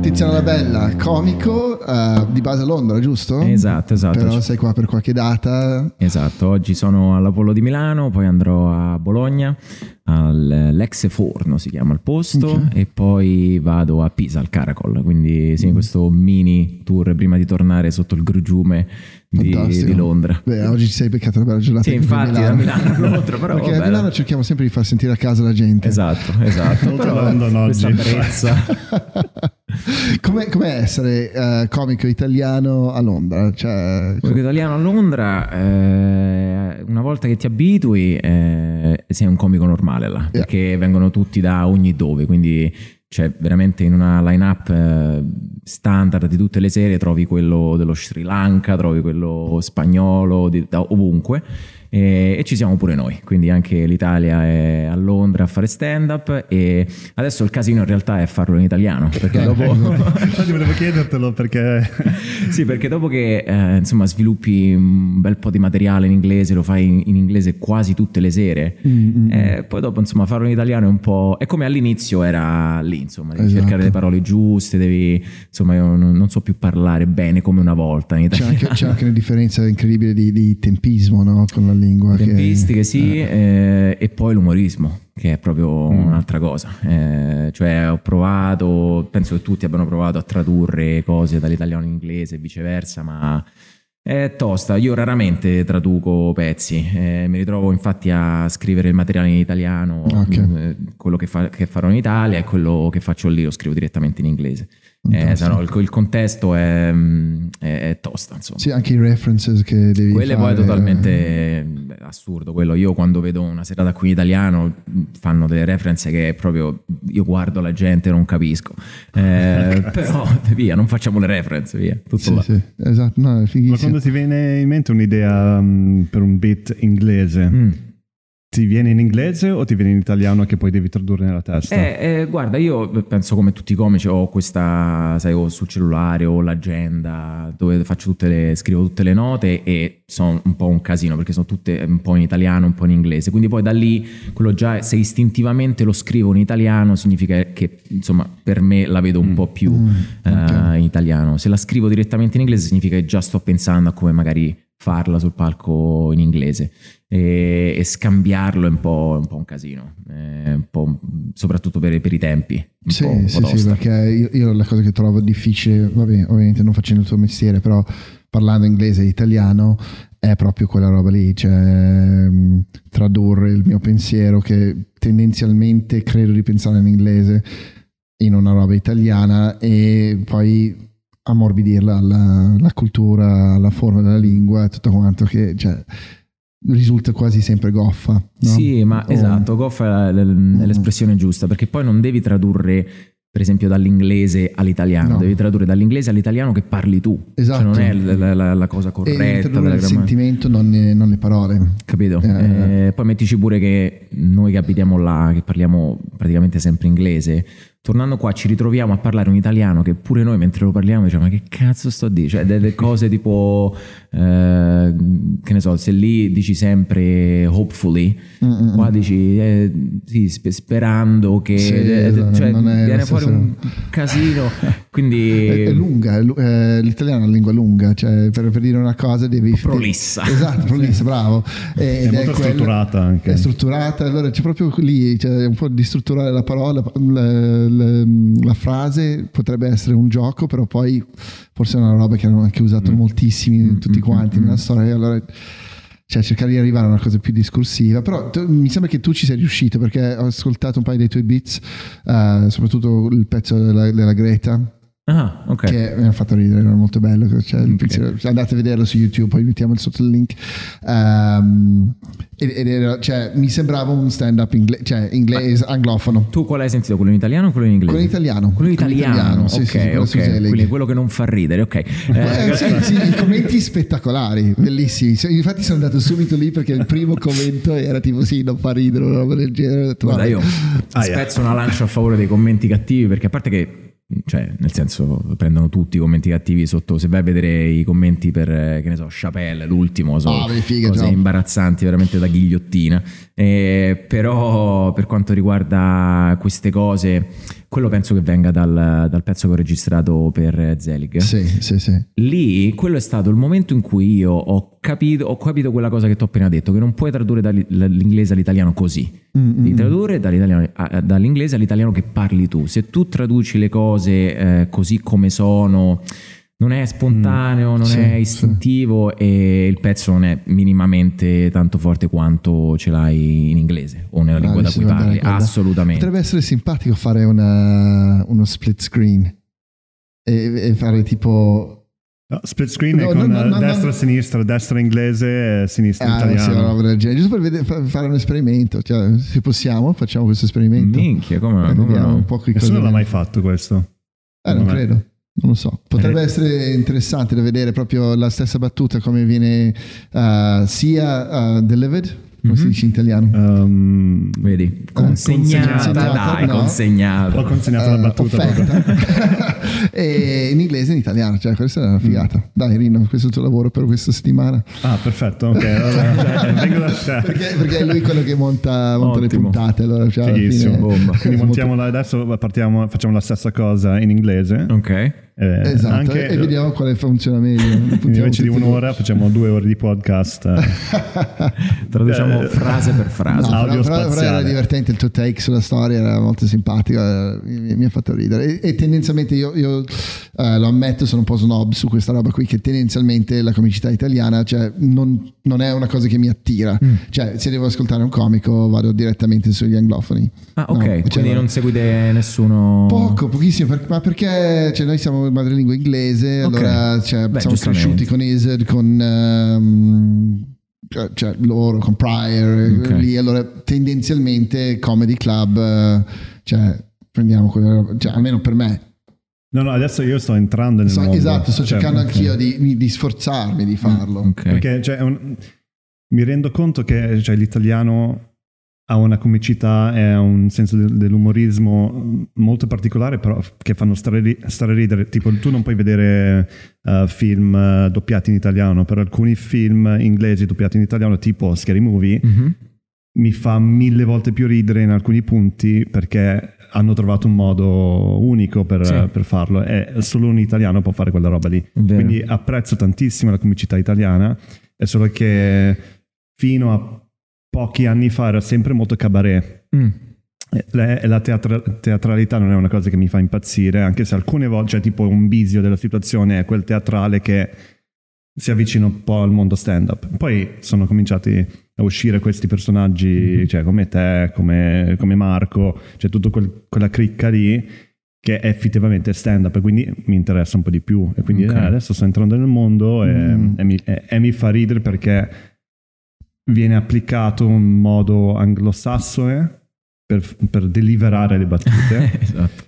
Tiziano Labella, comico uh, di base a Londra, giusto? Esatto, esatto. Però sei qua per qualche data. Esatto, oggi sono all'Apollo di Milano, poi andrò a Bologna, all'Ex Forno si chiama il posto, okay. e poi vado a Pisa, al Caracol. Quindi sì, mm. questo mini tour prima di tornare sotto il grugiume di, di, Londra. Beh, oggi ci sei beccato una bella giornata. Sì, infatti, da Milano a Londra, però. Perché a Milano cerchiamo sempre di far sentire a casa la gente. Esatto, esatto. però London oggi. Questa com'è, com'è, essere uh, comico italiano a Londra? Cioè, comico italiano a Londra, eh, una volta che ti abitui, eh, sei un comico normale là, yeah. perché vengono tutti da ogni dove, quindi cioè veramente in una line-up eh, standard di tutte le serie trovi quello dello Sri Lanka, trovi quello spagnolo, di, da ovunque e, e, ci siamo pure noi, quindi anche l'Italia è a Londra a fare stand up e adesso il casino in realtà è farlo in italiano, perché dopo... Infatti volevo chiedertelo perché... sì, perché dopo che eh, insomma sviluppi un bel po' di materiale in inglese, lo fai in, in inglese quasi tutte le sere, mm-hmm. eh, poi dopo insomma farlo in italiano è un po'... è come all'inizio era lì, insomma, devi esatto. cercare le parole giuste, devi... insomma io non, non, so più parlare bene come una volta in italiano. C'è anche, c'è anche una differenza incredibile di, di tempismo, no? Con la lingua. Tempistiche, che... sì, eh. Eh, e poi l'umorismo, che è proprio mm. un'altra cosa. Eh, cioè, ho provato, penso che tutti abbiano provato a tradurre cose dall'italiano in inglese e viceversa, ma è tosta. Io raramente traduco pezzi, eh, mi ritrovo infatti a scrivere il materiale in italiano, okay. Eh, quello che, fa, che farò in Italia e quello che faccio lì lo scrivo direttamente in inglese. Eh, no, il, il, contesto è, è, è, tosta. Insomma. Sì, anche i references che devi Quelle fare. poi è totalmente beh, assurdo. Quello. Io quando vedo una serata qui in italiano fanno delle reference che proprio io guardo la gente e non capisco. Eh, però via, non facciamo le reference, via. Tutto sì, là. Sì, esatto, no, Ma quando ti viene in mente un'idea um, per un beat inglese? Mm ti viene in inglese o ti viene in italiano che poi devi tradurre nella testa? Eh, eh, guarda, io penso come tutti i comici ho questa, sai, ho sul cellulare o l'agenda dove tutte le, scrivo tutte le note e sono un po' un casino perché sono tutte un po' in italiano, un po' in inglese. Quindi poi da lì, quello già, se istintivamente lo scrivo in italiano, significa che insomma per me la vedo un mm. po' più mm, okay. uh, in italiano. Se la scrivo direttamente in inglese significa che già sto pensando a come magari farla sul palco in inglese e, e scambiarlo è un po', un, po un casino, un po', soprattutto per, per, i tempi. sì, sì, sì, perché io, io, la cosa che trovo difficile, vabbè, ovviamente non facendo il tuo mestiere, però parlando inglese e italiano è proprio quella roba lì, cioè tradurre il mio pensiero che tendenzialmente credo di pensare in inglese in una roba italiana e poi ammorbidirla alla, alla cultura, alla forma della lingua e tutto quanto che cioè, risulta quasi sempre goffa. No? Sì, ma o... esatto, goffa è l'espressione giusta perché poi non devi tradurre per esempio dall'inglese all'italiano, no. devi tradurre dall'inglese all'italiano che parli tu, esatto. cioè non è la, la, la cosa corretta. E il sentimento, non, ne, non, le parole. Capito? Eh. Eh, poi mettici pure che noi che abitiamo là, che parliamo praticamente sempre inglese, tornando qua ci ritroviamo a parlare un italiano che pure noi mentre lo parliamo diciamo ma che cazzo sto a dire cioè delle cose tipo eh, che ne so se lì dici sempre hopefully Mm-mm. qua dici eh, sì, sperando che sì, eh, esatto, cioè, viene fuori un casino. Quindi è, è lunga è, è, l'italiano è una lingua lunga cioè per, per dire una cosa devi prolissa. esatto prolissa bravo. È, è molto strutturata anche. È strutturata allora c'è proprio lì cioè, un po' di strutturare la parola la, la, frase potrebbe essere un gioco, però poi forse è una roba che hanno anche usato mm. moltissimi mm, tutti mm, quanti mm, nella storia. Allora, cioè cercare di arrivare a una cosa più discorsiva. Però tu, mi sembra che tu ci sei riuscito perché ho ascoltato un paio dei tuoi beats, uh, soprattutto il pezzo della, della Greta Ah, okay. Che mi ha fatto ridere, era molto bello. Cioè, okay. Andate a vederlo su YouTube, poi mettiamo sotto il link. Um, ed, era, cioè, mi sembrava un stand-up inglese, cioè inglese, anglofono. Tu qual hai sentito? Quello in italiano o quello in inglese? Quello in italiano. Quello in italiano, italiano sì, ok, sì, quello ok. Quindi quello che non fa ridere, ok. Eh, sì, sì, i commenti spettacolari, bellissimi. Infatti sono andato subito lì perché il primo commento era tipo sì, non fa ridere, una roba del genere. Guarda, io ah, spezzo yeah. una lancia a favore dei commenti cattivi perché a parte che cioè nel senso prendono tutti i commenti cattivi sotto se vai a vedere i commenti per che ne so Chappelle l'ultimo sono oh, figa, cose no. imbarazzanti veramente da ghigliottina eh, però per quanto riguarda queste cose quello penso che venga dal, dal pezzo che ho registrato per Zelig. Sì, sì, sì. Lì, quello è stato il momento in cui io ho capito, ho capito quella cosa che ti ho appena detto, che non puoi tradurre dall'inglese all'italiano così. Mm, Devi mm. tradurre dall'inglese all'italiano che parli tu. Se tu traduci le cose eh, così come sono, non è spontaneo, non Mm, sì, è sì. istintivo e il pezzo non è minimamente tanto forte quanto ce l'hai in inglese o nella lingua Ah, da sì, cui parli. Assolutamente. Potrebbe essere simpatico fare una- uno split screen e, e fare tipo No, split screen è No, con no, no, eh, no, destra no. sinistra, destra inglese e sinistra ah, sì, una italiano. roba del genere, giusto per vedere- fa- fare un esperimento. Cioè, se possiamo, facciamo questo esperimento. Minchia, come, come vediamo no? un po' che cosa Nessuno l'ha mai fatto questo. Eh, non credo, non lo so. Potrebbe Eh. essere interessante da vedere proprio la stessa battuta come viene uh, sia uh, delivered, come si Mhm. dice in italiano. Um, Vedi, consegnata, consegnata, dai, no? consegnata. ho consegnato la Eh, battuta e in inglese e in italiano, cioè questa è una figata. Dai, Rino, questo è il tuo lavoro per questa settimana. Ah, perfetto, ok. allora, vengo da te. Perché, perché è lui quello che monta, monta le puntate. Allora, cioè, alla Fighissimo, fine- bomba. Quindi montiamola adesso, partiamo, facciamo la stessa cosa in inglese. Ok. Eh, Esatto, anche- e vediamo quale funziona meglio. Invece di un'ora facciamo due ore di podcast. eh. Traduciamo Eh, frase per No, frase. Ah, però, audio però- però era divertente il tuo take sulla storia, era molto simpatico, eh, mi, mi ha fatto ridere. E, e tendenzialmente io, io, eh, lo ammetto, sono un po' snob su questa roba qui, che tendenzialmente la comicità italiana cioè, non, non è una cosa che mi attira. Mm. Cioè, se devo ascoltare un comico vado direttamente sugli anglofoni. Ah, ok, No, cioè, quindi non seguite nessuno. Poco, pochissimo, per- ma perché cioè, noi siamo madrelingua inglese, Ok. allora cioè, Beh, siamo cresciuti con Isid, con ehm, cioè, loro, con Pryor, Ok. lì, allora tendenzialmente comedy club, eh, cioè prendiamo quella roba, cioè, almeno per me. No, no, adesso io sto entrando nel So- mondo. esatto, sto Cioè, cercando ok. anch'io di, di sforzarmi di farlo. Ok. Perché cioè, è un- mi rendo conto che cioè, l'italiano ha una comicità e ha un senso del- dell'umorismo molto particolare, però che fanno stare, stare a ridere. Tipo, tu non puoi vedere eh, film eh, doppiati in italiano, però alcuni film inglesi doppiati in italiano, tipo Scary Movie, Mhm. Mi fa mille volte più ridere in alcuni punti perché hanno trovato un modo unico per, Sì. per farlo e solo un italiano può fare quella roba lì. Vero. Quindi apprezzo tantissimo la comicità italiana, è solo che fino a pochi anni fa era sempre molto cabaret. Mm. E la, la teatra- teatralità non è una cosa che mi fa impazzire, anche se alcune volte, cioè tipo un bisio della situazione è quel teatrale che si avvicina un po' al mondo stand-up. Poi sono cominciati uscire questi personaggi, cioè come te, come, come Marco, cioè tutta quel- quella cricca lì che è effettivamente stand-up e quindi mi interessa un po' di più. E quindi Ok. eh, adesso sto entrando nel mondo e, Mm. e mi, e- e mi fa ridere perché viene applicato un modo anglosassone per, per deliverare le battute, esatto.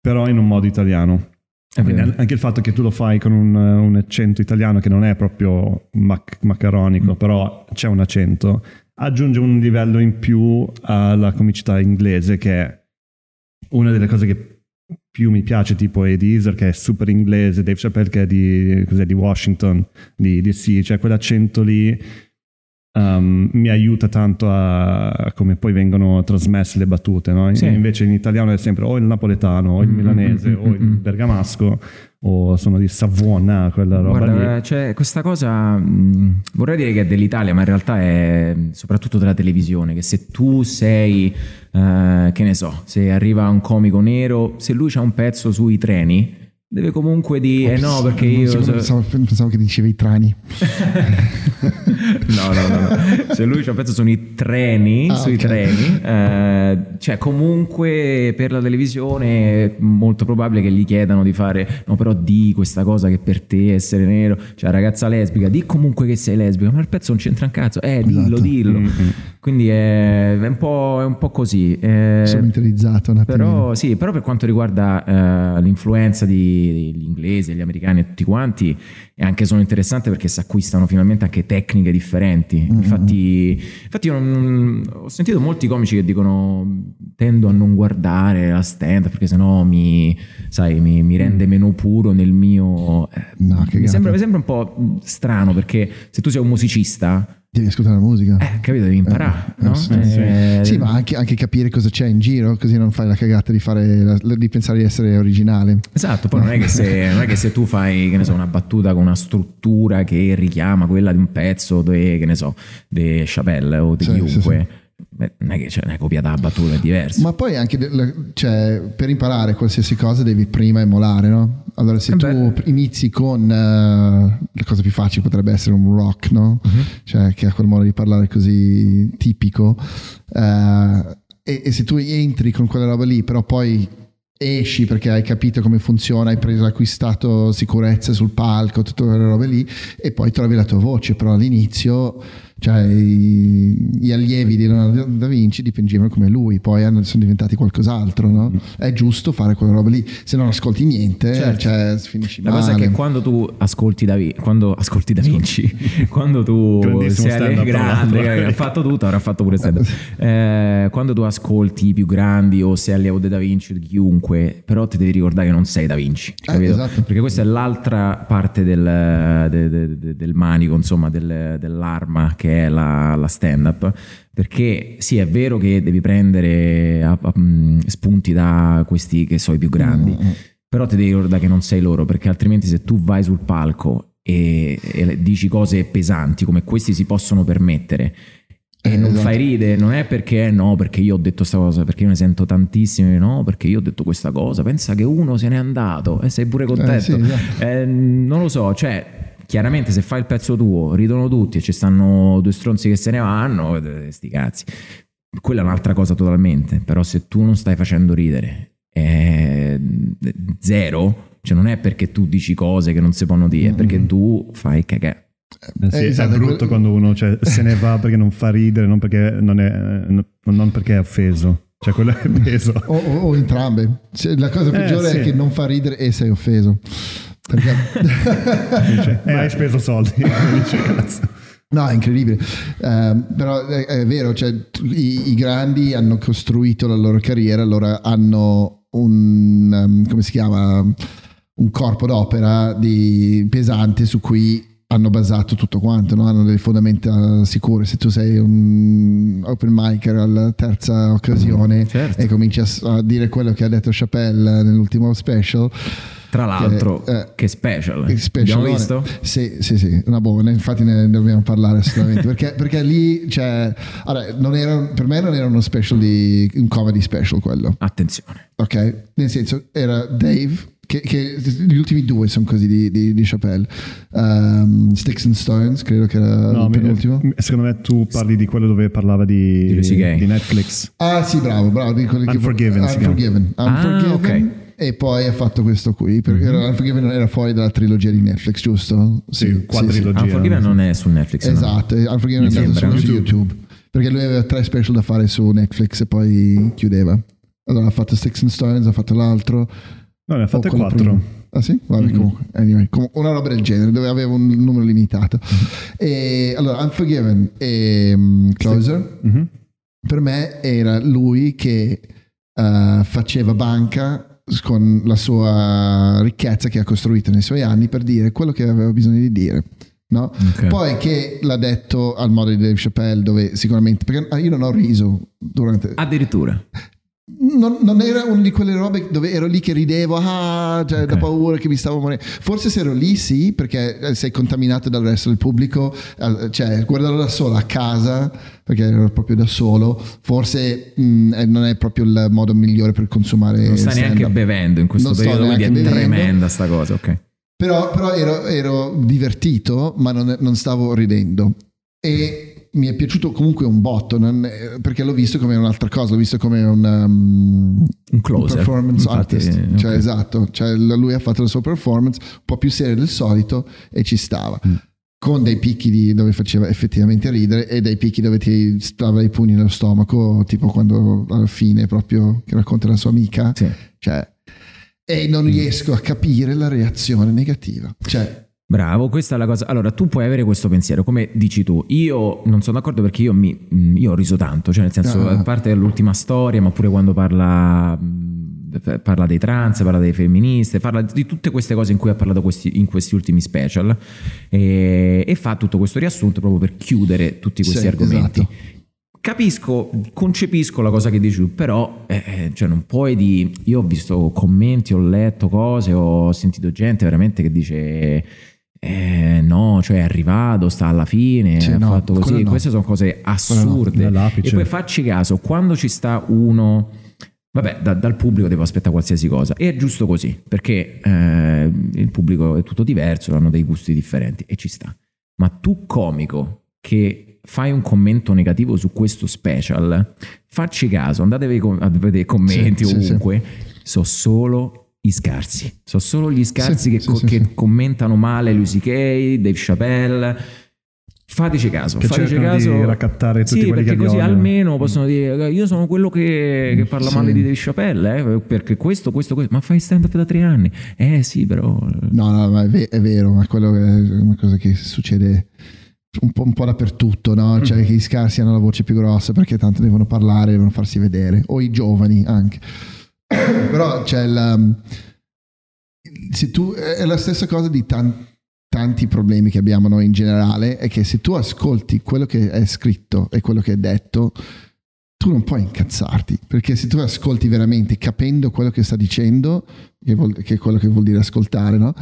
però in un modo italiano. Anche il fatto che tu lo fai con un, un accento italiano che non è proprio mac- maccheronico, Mm. però c'è un accento, aggiunge un livello in più alla comicità inglese che è una delle cose che più mi piace, tipo Eddie Izzard che è super inglese, Dave Chappelle che è di, cos'è, di Washington, di DC, cioè quell'accento lì um, mi aiuta tanto a, a come poi vengono trasmesse le battute, no? Sì. invece in italiano è sempre o il napoletano, o il Mm, milanese, mm, o il mm, mm. bergamasco, o sono di Savona, quella roba Guarda, lì. c'è questa cosa, mh, vorrei dire che è dell'Italia, ma in realtà è soprattutto della televisione, che se tu sei, eh, che ne so, se arriva un comico nero, se lui ha un pezzo sui treni, deve comunque dire, eh no, perché io... so- Pensavo, pensavo che dicevi i trani. No, no, no, no. Se lui c'ha un pezzo sono i treni, Ah, sui ok. treni, eh, cioè comunque per la televisione è molto probabile che gli chiedano di fare, no però di questa cosa che per te essere nero, cioè ragazza lesbica, di comunque che sei lesbica, ma il pezzo non c'entra un cazzo, eh dillo, Esatto. dillo. Mm, mm. Quindi è, è un po', è un po' così. eh, Sono interiorizzato un attimino. però, sì, però per quanto riguarda eh, l'influenza di- degli inglesi, degli americani e tutti quanti, è anche sono interessante perché si acquistano finalmente anche tecniche differenti. Mm. Infatti, infatti io non- ho sentito molti comici che dicono tendo a non guardare la stand perché sennò mi, sai, mi, mi rende meno puro nel mio... eh, No, mi, sembra, mi sembra un po' strano perché se tu sei un musicista Devi ascoltare la musica. Eh, capito, devi imparare, Eh, no? sì, Eh, Sì, ma anche, anche capire cosa c'è in giro, così non fai la cagata di, fare la- di pensare di essere originale. Esatto, poi non è, che se, non è che se tu fai, che ne so, una battuta con una struttura che richiama quella di un pezzo, de, che ne so, di Chappelle o di Sì, chiunque, beh, non è che c'è una copiata la battuta, è diverso. Ma poi anche cioè, per imparare qualsiasi cosa devi prima emolare, no? Allora, se Eh tu beh. inizi con eh, la cosa più facile potrebbe essere un rock, no? Mhm. Cioè, che ha quel modo di parlare così tipico. eh, e, e se tu entri con quella roba lì, però poi esci perché hai capito come funziona, hai preso, acquistato sicurezza sul palco, tutte quelle robe lì, e poi trovi la tua voce, però all'inizio cioè, gli allievi di Leonardo da Vinci dipingevano come lui, poi hanno- sono diventati qualcos'altro, no? È giusto fare quella roba lì, se non ascolti niente, Certo. cioè, finisci La male. cosa è che quando tu ascolti Da, Vi- quando ascolti da Vinci, quando tu sei alle grande, ha fatto tutto, avrà fatto pure stand eh, quando tu ascolti i più grandi o sei allievo di Da Vinci o di chiunque, però ti devi ricordare che non sei Da Vinci, capito? esatto. Perché questa è l'altra parte del, de- de- de- del manico, insomma, del- dell'arma che è la, la stand-up. Perché sì, è vero che devi prendere a- a- mh, spunti da questi che so i più grandi, Mm, però ti devi ricordare che non sei loro, perché altrimenti se tu vai sul palco e, e dici cose pesanti come questi si possono permettere e Eh, non esatto. fai ride, non è perché eh, no, perché io ho detto questa cosa, perché io ne sento tantissime, no, perché io ho detto questa cosa, pensa che uno se n'è andato e sei pure contento. Eh, sì, esatto. Eh, non lo so, cioè, chiaramente se fai il pezzo tuo, ridono tutti e ci stanno due stronzi che se ne vanno, eh, sti cazzi. Quella è un'altra cosa totalmente, però se tu non stai facendo ridere, eh, zero, cioè non è perché tu dici cose che non si possono dire, è perché tu fai cagare. Eh sì, Eh, esatto, è brutto quando uno cioè, se ne va perché non fa ridere, non perché, non è, eh, no- non perché è offeso. Cioè, quello è peso. O, o- o entrambe. Cioè, la cosa peggiore sì. è che non fa ridere e sei offeso. Perché... Dice, e hai speso soldi. No, è incredibile. Ehm, però è, è vero, cioè, i, i grandi hanno costruito la loro carriera, allora hanno un, ehm, come si chiama, un corpo d'opera di, pesante su cui hanno basato tutto quanto, no? hanno delle fondamenta sicure. Se tu sei un open micer alla terza occasione Certo. e cominci a, a dire quello che ha detto Chappelle nell'ultimo special, Tra l'altro, Che, eh, che special. special Abbiamo visto? Sì, sì, sì, una buona, infatti ne dobbiamo parlare assolutamente, perché, perché lì, cioè, allora, non era, per me non era uno special di, un comedy special quello, Attenzione. ok? Nel senso, era Dave, che, che gli ultimi due sono così di, di, di Chappelle, Um, Sticks and Stones, credo che era No, penultimo. secondo me tu parli di quello dove parlava di, Di di Netflix. Ah sì, bravo, bravo. Di quelli che- Unforgiven si chiama. Unforgiven. Ah, Unforgiven. ok. E poi ha fatto questo qui, perché era- Unforgiven era fuori dalla trilogia di Netflix, giusto? Sì, quadrilogia. Unforgiven non è su Netflix. no? Esatto, e Unforgiven è andato solo su YouTube. YouTube. Perché lui aveva tre special da fare su Netflix e poi chiudeva. Allora ha fatto Sticks and Stones, ha fatto l'altro. No, ne ha fatte o quello quattro. Ah sì? Vabbè, Mm-hmm. comunque. Anyway, com- una roba del genere, dove aveva un numero limitato. E allora, Unforgiven e mm, Closer, Mhm. per me era lui che eh, faceva banca con la sua ricchezza che ha costruito nei suoi anni per dire quello che aveva bisogno di dire. No? Ok. Poi che l'ha detto al modo di Dave Chappelle, dove sicuramente perché io non ho riso durante. Addirittura. Non, non era una di quelle robe dove ero lì che ridevo, ah, cioè, da Ok. paura che mi stavo morendo. Forse se ero lì, sì, perché eh, sei contaminato dal resto del pubblico, cioè guardarlo da solo a casa, perché ero proprio da solo, forse mh, eh, non è proprio il modo migliore per consumare. Non sta stand-up. neanche bevendo in questo Non periodo, quindi è bevendo. tremenda sta cosa, ok. Però, però ero, ero divertito, ma non, non stavo ridendo. E mi è piaciuto comunque un botto, non- perché l'ho visto come un'altra cosa, l'ho visto come un, um, Un closer. performance Infatti, artist. eh, Cioè, ok. esatto, cioè, lui ha fatto la sua performance un po' più seria del solito e ci stava. Mm. Con dei picchi di- dove faceva effettivamente ridere e dei picchi dove ti stava i pugni nello stomaco, tipo quando alla fine proprio che racconta la sua amica. Sì. Cioè, e non riesco a capire la reazione negativa. Cioè, Bravo, questa è la cosa. Allora, tu puoi avere questo pensiero, come dici tu. Io non sono d'accordo perché io, mi, io ho riso tanto, cioè nel senso, Ah. a parte l'ultima storia, ma pure quando parla parla dei trans, parla dei femministe, parla di tutte queste cose in cui ha parlato questi, in questi ultimi special e, e, fa tutto questo riassunto proprio per chiudere tutti questi sì, argomenti. Esatto. Capisco, concepisco la cosa che dici tu, però eh, eh, cioè non puoi di... Io ho visto commenti, ho letto cose, ho sentito gente veramente che dice... Eh, no, cioè è arrivato, sta alla fine, Sì, ha no, fatto così. no. Queste sono cose assurde. Nell'apice. e poi facci caso, quando ci sta uno, vabbè, da- dal pubblico devo aspettare qualsiasi cosa. E è giusto così, perché eh, il pubblico è tutto diverso, hanno dei gusti differenti e ci sta. Ma tu, comico, che fai un commento negativo su questo special, facci caso, andatevi a vedere i commenti Sì, sì, ovunque, so solo i scarsi, so solo gli scarsi Sì, che, sì, co- sì, che commentano male Louis C.K., Dave Chappelle. Fateci caso, Che fateci caso. di raccattare tutti sì, quelli perché che così odiano. almeno possono dire io sono quello che, che parla male di Dave Chappelle, eh, perché questo, questo, questo. Ma fai stand up da tre anni. Eh sì, però... No, no, ma è, è vero, ma quello è una cosa che succede un po', un po' dappertutto, no? Cioè che gli scarsi hanno la voce più grossa perché tanto devono parlare, devono farsi vedere, o i giovani anche. Però c'è la... Se tu, è la stessa cosa di tan- tanti problemi che abbiamo noi in generale, è che se tu ascolti quello che è scritto e quello che è detto, tu non puoi incazzarti, perché se tu ascolti veramente capendo quello che sta dicendo, che, vuol- che è quello che vuol dire ascoltare, no?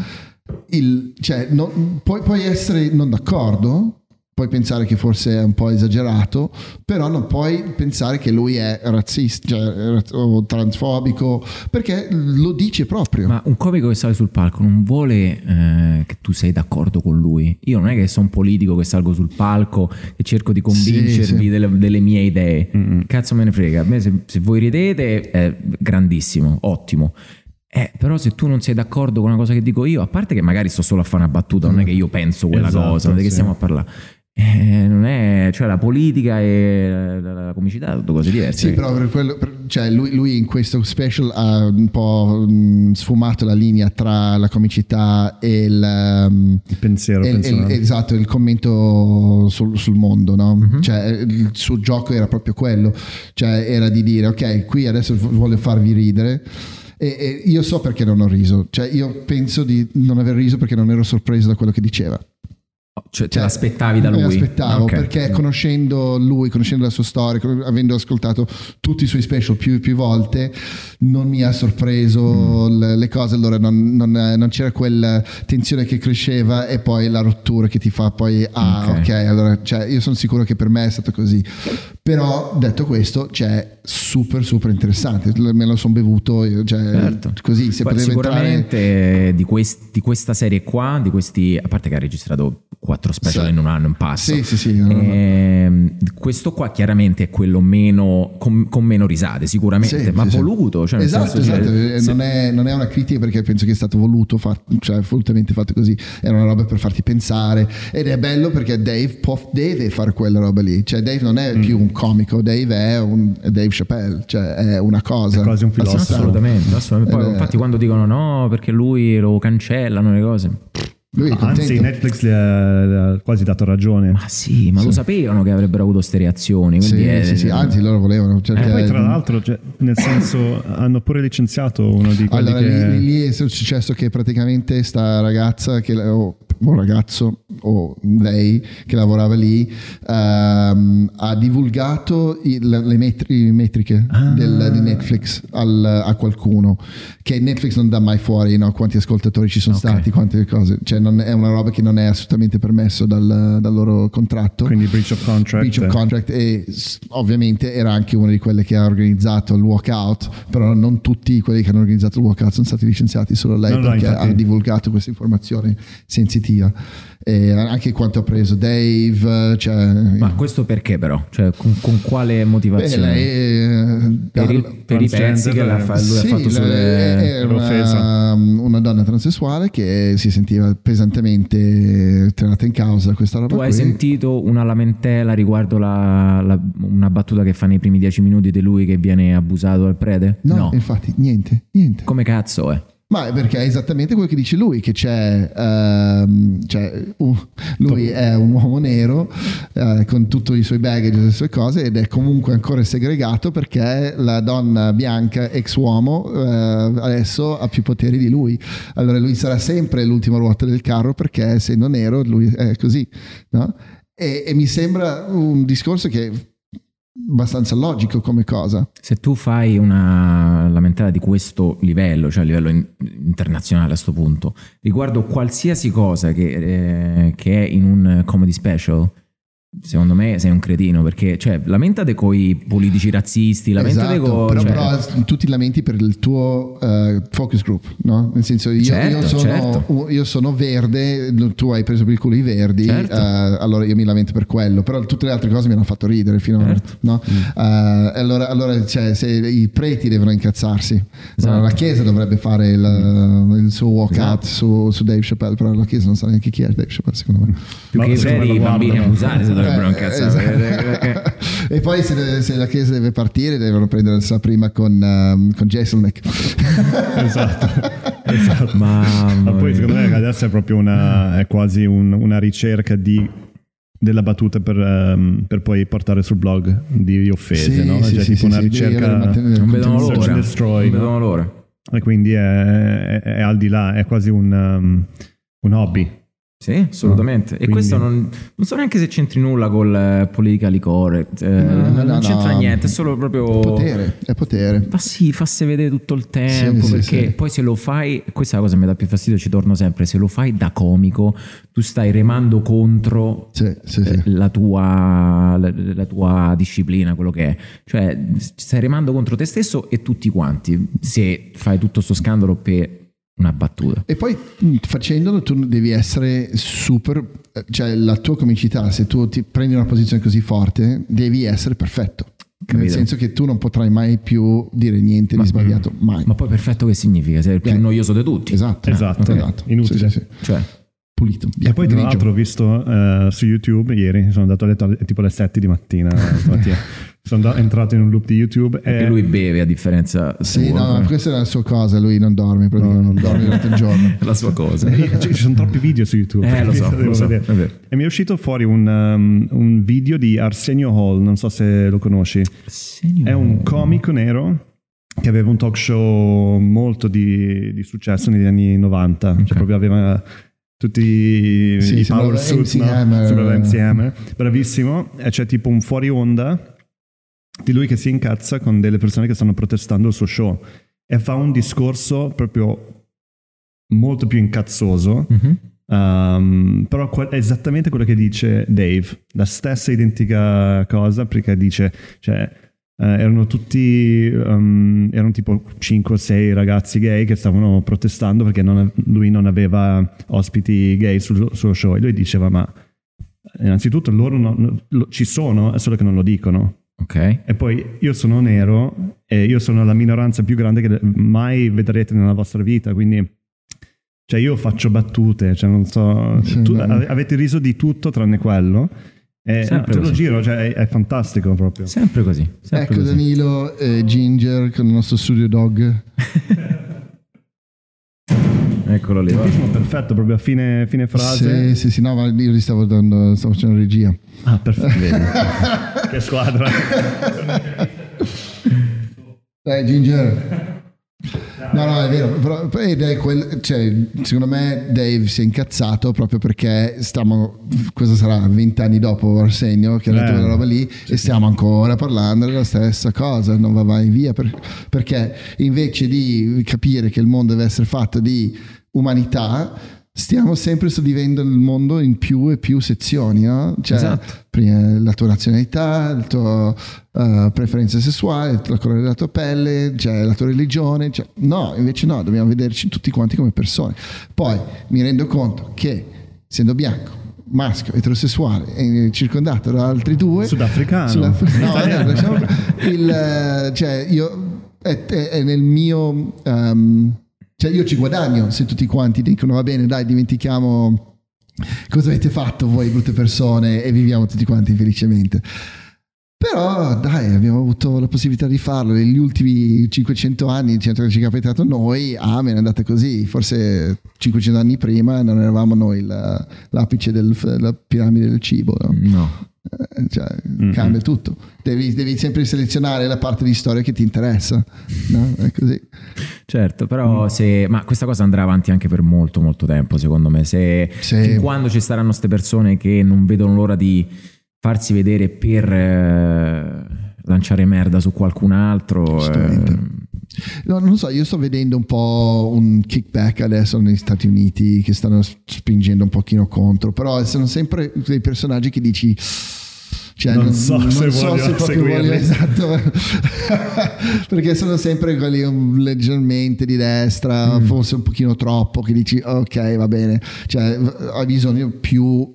Il- cioè, no- puoi, puoi essere non d'accordo, puoi pensare che forse è un po' esagerato, però non puoi pensare che lui è razzista cioè, o transfobico, perché lo dice proprio. Ma un comico che sale sul palco non vuole eh, che tu sei d'accordo con lui. Io non è che sono un politico che salgo sul palco e cerco di convincervi Sì, sì. Delle, delle mie idee. Cazzo me ne frega. A me se, se voi ridete è grandissimo, ottimo. Eh, però se tu non sei d'accordo con una cosa che dico io, a parte che magari sto solo a fare una battuta, non è che io penso quella Esatto, cosa, non è che sì. stiamo a parlare. Eh, non è, cioè la politica e la, la comicità sono due cose diverse. Sì, però per quello, per- cioè lui, lui in questo special ha un po' mh, sfumato la linea tra la comicità e il, um, Il pensiero e- e- personale. esatto, il commento sul, sul mondo, no? Mhm. Cioè, il suo gioco era proprio quello, cioè era di dire ok, qui adesso voglio farvi ridere. E, e io so perché non ho riso, cioè io penso di non aver riso perché non ero sorpreso da quello che diceva. Cioè, te Cioè, l'aspettavi da me lui? l'aspettavo Ok. perché conoscendo lui, conoscendo la sua storia, avendo ascoltato tutti i suoi special più, più volte, non mi ha sorpreso Mm. le, cose. Allora non, non- non c'era quella tensione che cresceva e poi la rottura che ti fa poi, ah, Ok. ok, allora cioè, io sono sicuro che per me è stato così. Però detto questo, cioè, super, super interessante. Me lo sono bevuto, io, cioè, Certo. così. Se poteva sicuramente di, quest- di questa serie qua, di questi, a parte che ha registrato quattro special Sì. in un anno in passo. Sì, sì, sì. Ehm, questo qua chiaramente è quello meno con, con meno risate, sicuramente, Sì, ma sì, voluto. Cioè esatto, esatto. eh, se- Non, è, non è una critica perché penso che è stato voluto, fa- cioè volutamente fatto così. Era una roba per farti pensare. Ed è bello perché Dave può- deve fare quella roba lì. Cioè, Dave non è più un comico, Dave è un è Dave Chappelle, cioè è una cosa. È quasi un filosofo. Assolutamente, assolutamente. Poi, Eh, infatti, quando dicono no, perché lui lo cancellano le cose. Lui è Anzi. Netflix gli ha, gli ha quasi dato ragione. Ma sì, ma lo sapevano che avrebbero avuto ste reazioni. Sì, Quindi è- sì, sì, anzi loro volevano. Cioè, E che- poi, tra l'altro, cioè, nel senso, hanno pure licenziato uno di quelli Allora, che. lì, lì è successo che praticamente sta ragazza, che, o un ragazzo, o lei che lavorava lì, ehm, ha divulgato il- le metri- metriche Ah. del- di Netflix al- a qualcuno, che Netflix non dà mai fuori no, quanti ascoltatori ci sono Ok. stati, quante cose, cioè non- è una roba che non è assolutamente permesso dal, dal loro contratto. Quindi breach of contract. Breach of contract e ovviamente era anche una di quelle che ha organizzato il walkout, però non tutti quelli che hanno organizzato il walkout sono stati licenziati, solo lei No, no, perché infatti. ha divulgato questa informazione sensitiva. E anche quanto ha preso Dave, cioè, Ma questo perché però? Cioè, con, con quale beh, motivazione? lei, eh, per, il- per i pezzi che fa- lui ha sì, fatto lei sulle... una, una donna transessuale che si sentiva pesantemente tenata in causa questa roba Tu hai qui. sentito una lamentela riguardo la- la- una battuta che fa nei primi dieci minuti di lui che viene abusato dal prete? No, infatti, niente, niente. Come cazzo è? Ma è perché è esattamente quello che dice lui, che c'è, ehm, cioè, un- lui è un uomo nero eh, con tutti i suoi baggage e le sue cose ed è comunque ancora segregato perché la donna bianca ex uomo eh, adesso ha più poteri di lui. Allora lui sarà sempre l'ultima ruota del carro perché essendo nero lui è così. no? E, e mi sembra un discorso che abbastanza logico come cosa. Se tu fai una lamentela di questo livello, cioè a livello in- internazionale a questo punto, riguardo qualsiasi cosa che, eh, che è in un comedy special, secondo me sei un cretino perché cioè lamentate coi politici razzisti, lamentate Esatto, con però, cioè- però tu ti lamenti per il tuo eh, focus group, no? Nel senso, io, Certo, io sono, certo. io sono verde, tu hai preso per il culo i verdi, Certo. eh, allora io mi lamento per quello, però tutte le altre cose mi hanno fatto ridere fino Certo. a... No? Eh, allora, allora cioè, se i preti devono incazzarsi, Esatto. La Chiesa dovrebbe fare il, il suo walkout Esatto. su, su Dave Chappelle, però la Chiesa non sa neanche chi è Dave Chappelle secondo me. più Ma che i veri i bambini abusati dovrebbero Eh, incazzare. esatto. e poi se, se la chiesa deve partire devono prendersela prima con, um, con Jeselnik esatto. esatto. Ma, Ma poi secondo me adesso è proprio una, è quasi un- una ricerca di, della battuta per, ehm, per poi portare sul blog di offese, no? cioè tipo una ricerca non vedono l'ora. destroy, non no? vedono l'ora. e quindi è, è- è al di là, è quasi un, um, un hobby. Sì, assolutamente. E Quindi- questo non, non so neanche se c'entri nulla col eh, politically correct. eh, No, non no, c'entra no. niente, è solo proprio. potere è potere Ma sì, fasse vedere tutto il tempo Sì, perché sì. poi se lo fai, questa è la cosa che mi dà più fastidio, ci torno sempre, se lo fai da comico, tu stai remando contro eh, la, tua, la, la tua disciplina, quello che è. Cioè, stai remando contro te stesso e tutti quanti se fai tutto sto scandalo per una battuta. E poi mh, facendolo tu devi essere super, eh, cioè la tua comicità, se tu ti prendi una posizione così forte, devi essere perfetto. Nel Capito. senso che tu non potrai mai più dire niente Ma- di sbagliato, mai. Ma poi perfetto che significa? Sei il più Eh. noioso di tutti. Esatto, Esatto, esatto. inutile. Sì, sì, sì. Cioè, Pulito. E bianco, poi tra grigio. l'altro ho visto eh, su YouTube ieri, sono andato a letto alle- tipo alle 7 di mattina, stamattina. Sono da- entrato in un loop di YouTube perché e lui beve a differenza Sì, sua, no, come- questa è la sua cosa, lui non dorme, praticamente, non dorme durante il giorno. è la sua cosa. Cioè, ci sono troppi video su YouTube. Eh, lo so, lo so. E mi è uscito fuori un, um, un video di Arsenio Hall, non so se lo conosci. È un comico nero che aveva un talk show molto di, di successo negli anni 90. Ok. Cioè proprio aveva tutti Sì, i power suit, no? Hammer. Sembrava MC Hammer. Bravissimo. E c'è tipo un fuori onda di lui che si incazza con delle persone che stanno protestando il suo show. E fa un discorso proprio molto più incazzoso. Mhm. Um, però è esattamente quello che dice Dave, la stessa identica cosa perché dice, cioè, eh, erano tutti, um, erano tipo 5 o 6 ragazzi gay che stavano protestando perché non- lui non aveva ospiti gay sul suo show e lui diceva ma innanzitutto loro non- lo- ci sono, è solo che non lo dicono. Ok. E poi io sono nero e io sono la minoranza più grande che mai vedrete nella vostra vita, quindi cioè io faccio battute, cioè non so, Sì, tu- no. avete riso di tutto tranne quello. E, Sempre te lo così. giro, cioè è, è fantastico proprio. Sempre così. Sempre Ecco così. Danilo e Ginger con il nostro studio dog. Eccolo lì. perfetto, proprio a fine, fine frase. Sì, sì, sì, no, ma io gli stavo dando, stavo facendo regia. Ah, perfetto. che squadra. Dai, Ginger. No, no, è vero, però, ed è quel- cioè, secondo me Dave si è incazzato proprio perché stiamo, cosa sarà, vent'anni dopo Arsenio che ha detto Eh, quella roba lì e stiamo ancora parlando della stessa cosa, non va mai via, per- perché invece di capire che il mondo deve essere fatto di umanità, stiamo sempre suddividendo il mondo in più e più sezioni, no? Cioè, Esatto. prima la tua nazionalità, la tua eh, preferenza sessuale, il colore della tua pelle, cioè la tua religione. cioè- no, invece no, dobbiamo vederci tutti quanti come persone. Poi mi rendo conto che essendo bianco, maschio, eterosessuale circondato da altri due... Sudafricano. Sudaf- no, no, lasciamo- il, eh, cioè io è, è- è nel mio... ehm, cioè io ci guadagno se tutti quanti dicono va bene dai dimentichiamo cosa avete fatto voi brutte persone e viviamo tutti quanti felicemente Però dai, abbiamo avuto la possibilità di farlo negli ultimi 500 anni, certo che ci è capitato noi, amen, è andata così. Forse 500 anni prima non eravamo noi la- l'apice della piramide del cibo. no? No. Cioè, cambia tutto. Devi, devi sempre selezionare la parte di storia che ti interessa. No? È così. Certo, però se... Ma questa cosa andrà avanti anche per molto molto tempo, secondo me. Se fin quando ci saranno queste persone che non vedono l'ora di farsi vedere per eh, lanciare merda su qualcun altro. Eh, No, non so, io sto vedendo un po' un kickback adesso negli Stati Uniti che stanno spingendo un pochino contro, però sono sempre dei personaggi che dici... Cioè, Non so se voglio proprio seguirli. voglio- esatto perché sono sempre quelli um, leggermente di destra Mm. forse un pochino troppo che dici ok va bene cioè hai bisogno più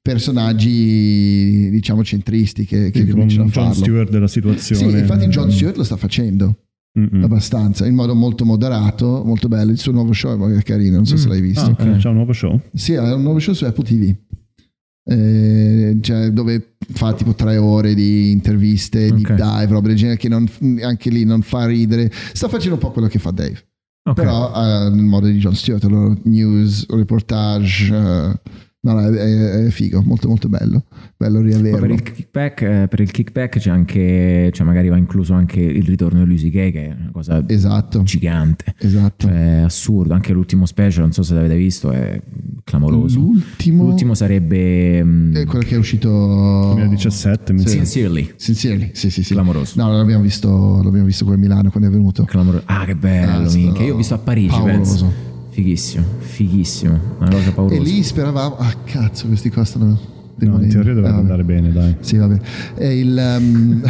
personaggi diciamo centristi che, che come cominciano a John farlo Stewart della situazione. sì infatti John Stewart lo sta facendo Mm-mm. abbastanza in modo molto moderato molto bello il suo nuovo show è carino non so se l'hai visto Ah, ok, c'è un nuovo show. sì è un nuovo show su Apple TV Eh, cioè, dove fa tipo tre ore di interviste deep Ok. dive roba del genere che non- anche lì non fa ridere sta facendo un po' quello che fa Dave ok. però eh, nel modo di John Stewart allora, news reportage eh, no, no, è, è- figo molto molto bello bello Poi per riaverlo il kickback, eh, per il kickback c'è anche, cioè magari va incluso anche il ritorno di Lucy Gay, che è una cosa esatto gigante. esatto Cioè, assurdo. Anche l'ultimo special, non so se l'avete visto, è clamoroso. l'ultimo, L'ultimo sarebbe mm, è quello che è uscito 2017, mi Sì. sembra. Sincerely. Sincerely, sì, sì, sì. Clamoroso. No, l'abbiamo visto, l'abbiamo visto qui a Milano quando è venuto. Clamoroso. Ah, che bello, minchia. sto- Io ho visto a Parigi, pauroso. penso. Fighissimo, fighissimo. Una cosa E paurosa. lì speravamo, ah cazzo, questi costano. dei No, in teoria dovrebbe Ah, andare bene, dai. Sì, vabbè. E il. um,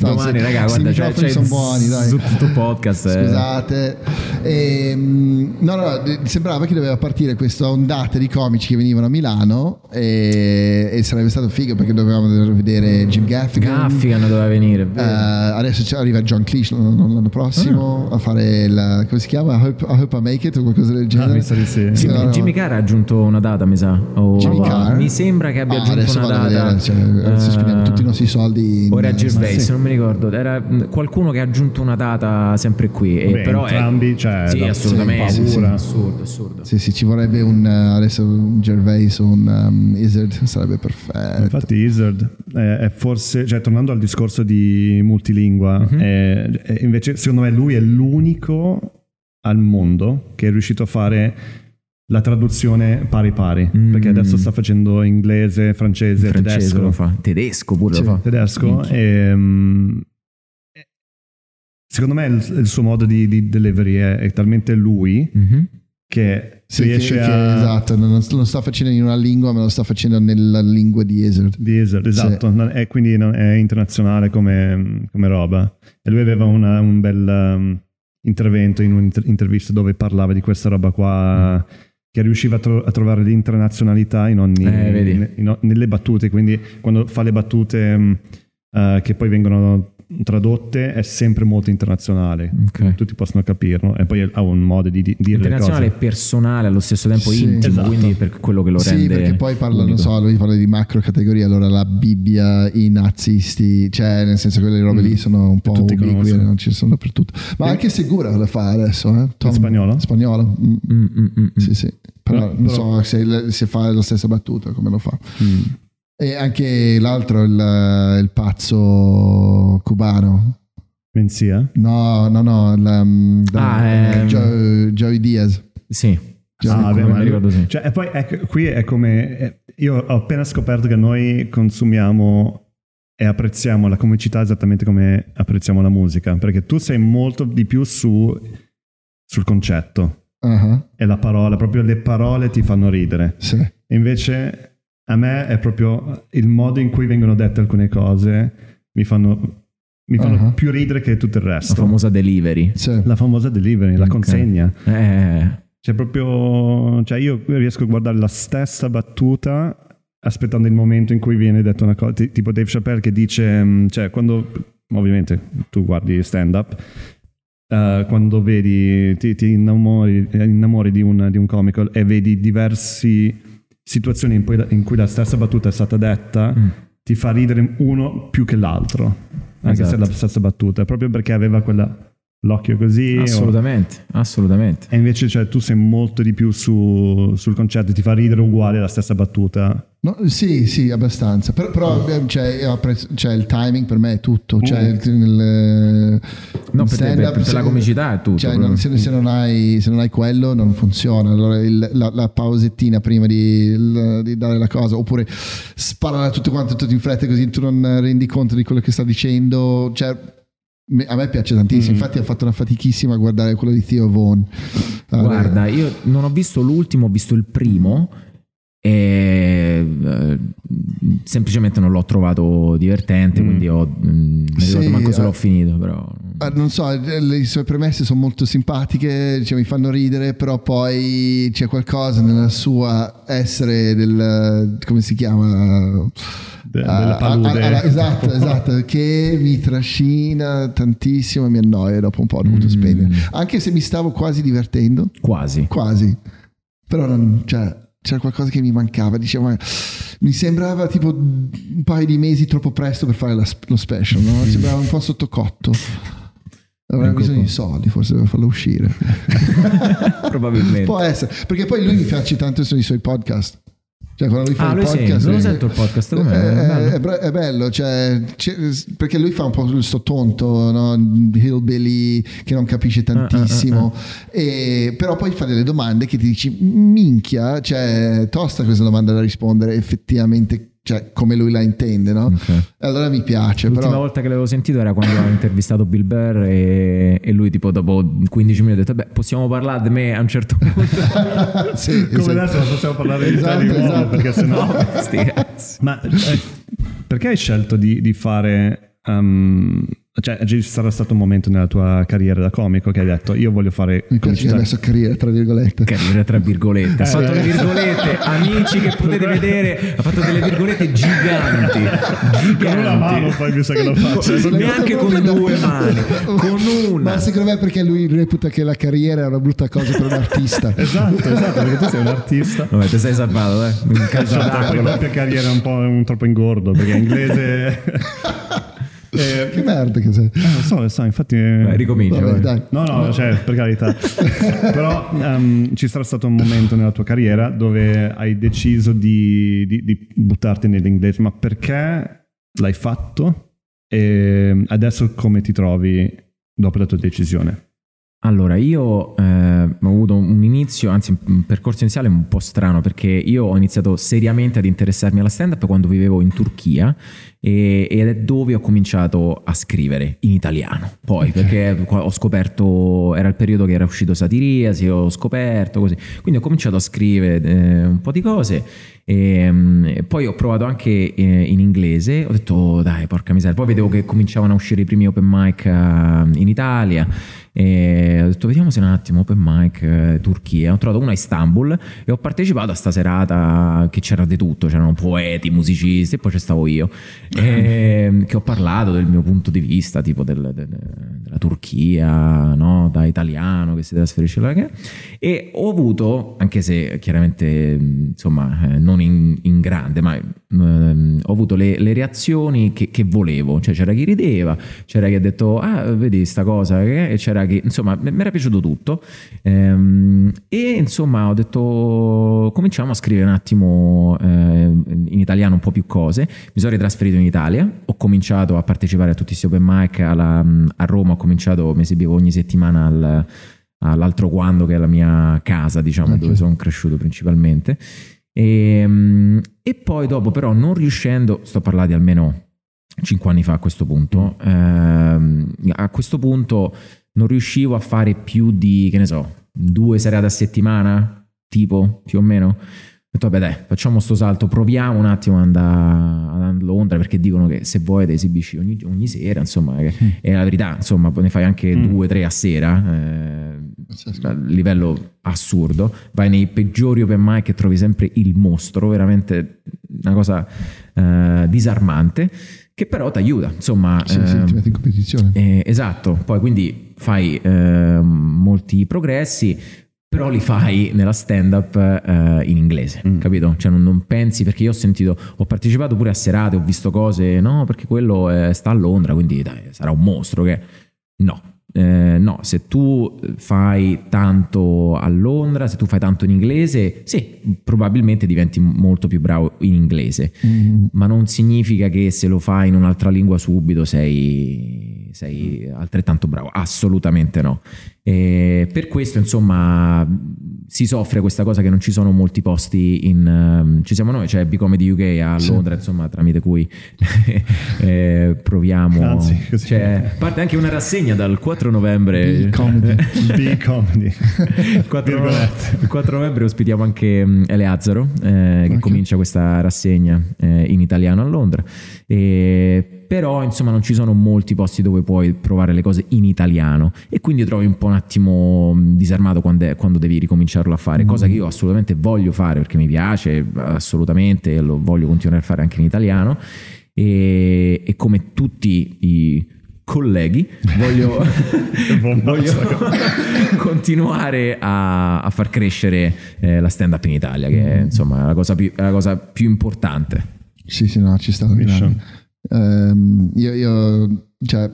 Domani, se- raga, i guarda, microfoni c'è sono buoni, dai. tutto podcast. eh. Scusate, Ehm, no, no, no, sembrava che doveva partire questa ondata di comici che venivano a Milano e, e sarebbe stato figo perché dovevamo vedere Jim Gaffigan. Gaffigan doveva venire. Eh, vero. adesso arriva John Cleese l'anno, prossimo Ah. a fare il come si chiama? I hope, I Hope I Make It o qualcosa del Ah, genere. mi sa di sì. Sì, Jimmy, no. Jimmy Carr ha aggiunto una data, mi sa. O- Jimmy Carr? Mi sembra che abbia Ah, aggiunto una data. vedere, cioè, eh, spendiamo tutti i nostri soldi. in- O era Gervais, sì. non mi ricordo. Era mh, qualcuno che ha aggiunto una data sempre qui. E Vabbè, però è- entrambi, cioè, sì, assolutamente. sì, sì. Assurdo, assurdo. Sì, sì, ci vorrebbe un uh, adesso un Gervais o un um, Izzard, sarebbe perfetto. Infatti Izzard è, è forse, cioè tornando al discorso di multilingua, Mhm. è- è- invece secondo me lui è l'unico al mondo che è riuscito a fare la traduzione pari pari, Mm. perché adesso sta facendo inglese, francese, Il francese tedesco. lo fa. Tedesco pure Sì, lo fa. tedesco Minchia. e, mm, e- secondo me il, il suo modo di, di delivery è, è talmente lui Mhm. che Sì, riesce che, a che- esatto, non non lo sta facendo in una lingua, ma lo sta facendo nella lingua di Izzard. Di Izzard, esatto, non- e quindi non- è internazionale come, come roba. E lui aveva una- un bel um, intervento in un'intervista dove parlava di questa roba qua, che riusciva a, tro- a trovare l'internazionalità in ogni, Eh, in- in- nelle battute, quindi quando fa le battute um, uh, che poi vengono tradotte è sempre molto internazionale, Ok. tutti possono capirlo e poi ha un modo di, di dire le Internazionale e personale allo stesso tempo Sì, intimo, esatto. quindi per quello che lo Sì, rende. perché poi parla, non so, lui parla di macro categorie, allora la Bibbia, i nazisti, cioè nel senso che quelle robe lì sono un po' conoscono. non ci sono dappertutto. Ma anche Segura lo fa adesso, eh? Tom- spagnolo? Spagnolo, mm, Mm, mm, mm, mm. sì sì, però No, non però- so se, se fa la stessa battuta, come lo fa. E anche l'altro, il, il pazzo cubano. Mencia? No, no, no, la, da- Ah, ehm. Joe- Joey Diaz. Sì. Joey Ah, mi ma- ricordo sì. Cioè, e poi ecco, qui è come. eh, Io ho appena scoperto che noi consumiamo e apprezziamo la comicità esattamente come apprezziamo la musica. Perché tu sei molto di più su, sul concetto Ah, e la parola, proprio le parole ti fanno ridere. sì. Invece a me è proprio il modo in cui vengono dette alcune cose mi fanno, mi fanno Ah. più ridere che tutto il La resto. famosa delivery. sì. La famosa delivery, la consegna. Eh, Cioè, proprio. Cioè, io riesco a guardare la stessa battuta aspettando il momento in cui viene detto una cosa. ti- Tipo Dave Chappelle che dice. mm, Cioè, quando. Ovviamente tu guardi stand-up. eh, quando vedi. Ti, ti innamori, innamori di, un, di un comico e vedi diverse situazioni in cui, in cui la stessa battuta è stata detta. Mm. ti fa ridere uno più che l'altro, anche se è Esatto. la stessa battuta, proprio perché aveva quella, l'occhio così. o- Assolutamente, assolutamente. E invece cioè, tu sei molto di più su- sul concetto, ti fa ridere uguale la stessa battuta. No, sì, sì, abbastanza. Però, però, eh, cioè, cioè, il timing per me è tutto. Cioè, il- il- No, il per te- stand-up, per te la se- comicità è tutto, Cioè, non- se, se non hai, se non hai quello, non funziona. Allora, il- la, la pausettina prima di, il- di dare la cosa, oppure sparare tutto quanto tutto in fretta, così tu non rendi conto di quello che sta dicendo. Cioè, a me piace tantissimo. Infatti, ho fatto una fatichissima a guardare quello di Theo Vaughn. Guarda, io non ho visto l'ultimo, ho visto il primo e eh, semplicemente non l'ho trovato divertente, Mm. quindi ho, mm, mi ricordo Sì, manco se eh. l'ho finito, però... Ah, non so, eh, le sue premesse sono molto simpatiche, cioè, mi fanno ridere, però poi c'è qualcosa nella sua essere del come si chiama? De- Ah, della palude. ah, ah, esatto, esatto, che mi trascina tantissimo e mi annoia e dopo un po' ho dovuto Mm. spegnere. Anche se mi stavo quasi divertendo, Quasi. quasi. Però non, cioè, c'era qualcosa che mi mancava, dicevo, ma mi sembrava tipo un paio di mesi troppo presto per fare la- lo special, no? sembrava un po' sottocotto. Avrei bisogno di soldi forse per farlo uscire. Probabilmente. Può essere, perché poi lui mi piace tanto sui suoi podcast. Cioè, quando lui fa Ah, il podcast, non lo eh, sento il podcast, com'è? eh, È bello? È, è bello, cioè, perché lui fa un po' questo tonto, no? hillbilly che non Ah, capisce tantissimo, E- però poi fa delle domande che ti dici, minchia, cioè, tosta questa domanda da rispondere effettivamente, cioè, come lui la intende, no? Ok. E Allora mi piace, L'ultima però... volta che l'avevo sentito era quando ho intervistato Bill Burr e, e lui tipo dopo 15 minuti ha detto beh possiamo parlare di me a un certo punto Sì, Come sì. adesso non possiamo parlare di Esatto, te di nuovo esatto. perché sennò... no sti cazzi Ma eh, perché hai scelto di, di fare... um, cioè ci sarà stato un momento nella tua carriera da comico che hai detto io voglio fare Mi piace che comicità. hai messo carriera, tra virgolette. carriera tra virgolette ha fatto le virgolette amici che potete vedere ha fatto delle virgolette giganti Con una mano giganti poi mi sa che lo faccio. Neanche con due mani, con una. Ma secondo me perché lui reputa che la carriera è una brutta cosa per un artista. Esatto, esatto, perché tu sei un artista. vabbè ti sei salvato eh un calcio Esatto, poi d'angolo doppia carriera è un po' un troppo ingordo perché in inglese... Eh, che merda che sei. eh, lo so, lo so, infatti... Vai, ricomincia Vabbè, dai. No, no, cioè, per carità. Però ehm, ci sarà stato un momento nella tua carriera dove hai deciso di, di- di buttarti nell'inglese, ma perché l'hai fatto? E adesso come ti trovi dopo la tua decisione? Allora, io eh, ho avuto un inizio, anzi un percorso iniziale un po' strano perché io ho iniziato seriamente ad interessarmi alla stand-up quando vivevo in Turchia e- ed è dove ho cominciato a scrivere in italiano. Poi, perché qua ho scoperto, era il periodo che era uscito Satiriasi, ho scoperto così. Quindi ho cominciato a scrivere eh, un po' di cose. E, mm, e poi ho provato anche eh, in inglese, ho detto "Oh, dai porca miseria, poi vedevo che cominciavano a uscire i primi open mic eh, in Italia. E ho detto vediamo se un attimo open mic eh, Turchia, ho trovato una a Istanbul e ho partecipato a sta serata che c'era di tutto, c'erano poeti, musicisti e poi c'è stavo io e, che ho parlato del mio punto di vista tipo del- del- della Turchia no? da italiano che si trasferisce là e ho avuto anche se chiaramente insomma eh, non in, in grande ma ehm, ho avuto le, le reazioni che, che volevo. Cioè c'era chi rideva c'era chi ha detto ah vedi sta cosa che-" e c'era chi insomma mi mi era piaciuto tutto. Ehm, e insomma ho detto cominciamo a scrivere un attimo eh, in italiano un po' più cose mi sono ritrasferito in Italia. Ho cominciato a partecipare a tutti questi open mic alla- a Roma ho cominciato mi esibivo ogni settimana al all'altro quando che è la mia casa diciamo Ok. dove sono cresciuto principalmente. E, mm, e poi dopo però non riuscendo sto parlando di almeno 5 anni fa a questo punto ehm, a questo punto non riuscivo a fare più di che ne so due serate a settimana tipo più o meno ho detto vabbè dai facciamo sto salto proviamo un attimo ad andare a Londra perché dicono che se vuoi te esibisci ogni, ogni sera insomma è la verità insomma ne fai anche Mm. due tre a sera eh, a livello assurdo vai nei peggiori open mic e trovi sempre il mostro veramente una cosa eh, disarmante che però ti aiuta insomma Sì, sì, ehm, ti metti in competizione. eh, esatto, poi quindi fai ehm, molti progressi, però li fai nella stand up uh, in inglese, mm. capito? Cioè non, non, pensi perché io ho sentito, ho partecipato pure a serate, ho visto cose, no, perché quello è, sta a Londra, quindi dai, sarà un mostro che no. Eh, no, se tu fai tanto a Londra, se tu fai tanto in inglese, sì, probabilmente diventi molto più bravo in inglese, mm. ma non significa che se lo fai in un'altra lingua subito sei, sei altrettanto bravo, assolutamente no. E per questo, insomma, si soffre questa cosa che non ci sono molti posti in... Um, ci siamo noi, c'è cioè Bicomedy UK a Londra, sì. insomma, tramite cui eh, proviamo... Anzi, così. Cioè, parte anche una rassegna dal 4 novembre. B-Comedy. 4, il 4 novembre ospitiamo anche Eleazzaro, eh, che okay. comincia questa rassegna eh, in italiano a Londra. E però insomma non ci sono molti posti dove puoi provare le cose in italiano. E quindi trovi un po' un attimo disarmato quando, è, quando devi ricominciarlo a fare, cosa che io assolutamente voglio fare perché mi piace assolutamente e lo voglio continuare a fare anche in italiano. E, e come tutti i colleghi, voglio, voglio continuare a, a, far crescere eh, la stand up in Italia, che è insomma la cosa più, la cosa più importante. Sì, sì, no, ci sta. Um, io, io, cioè,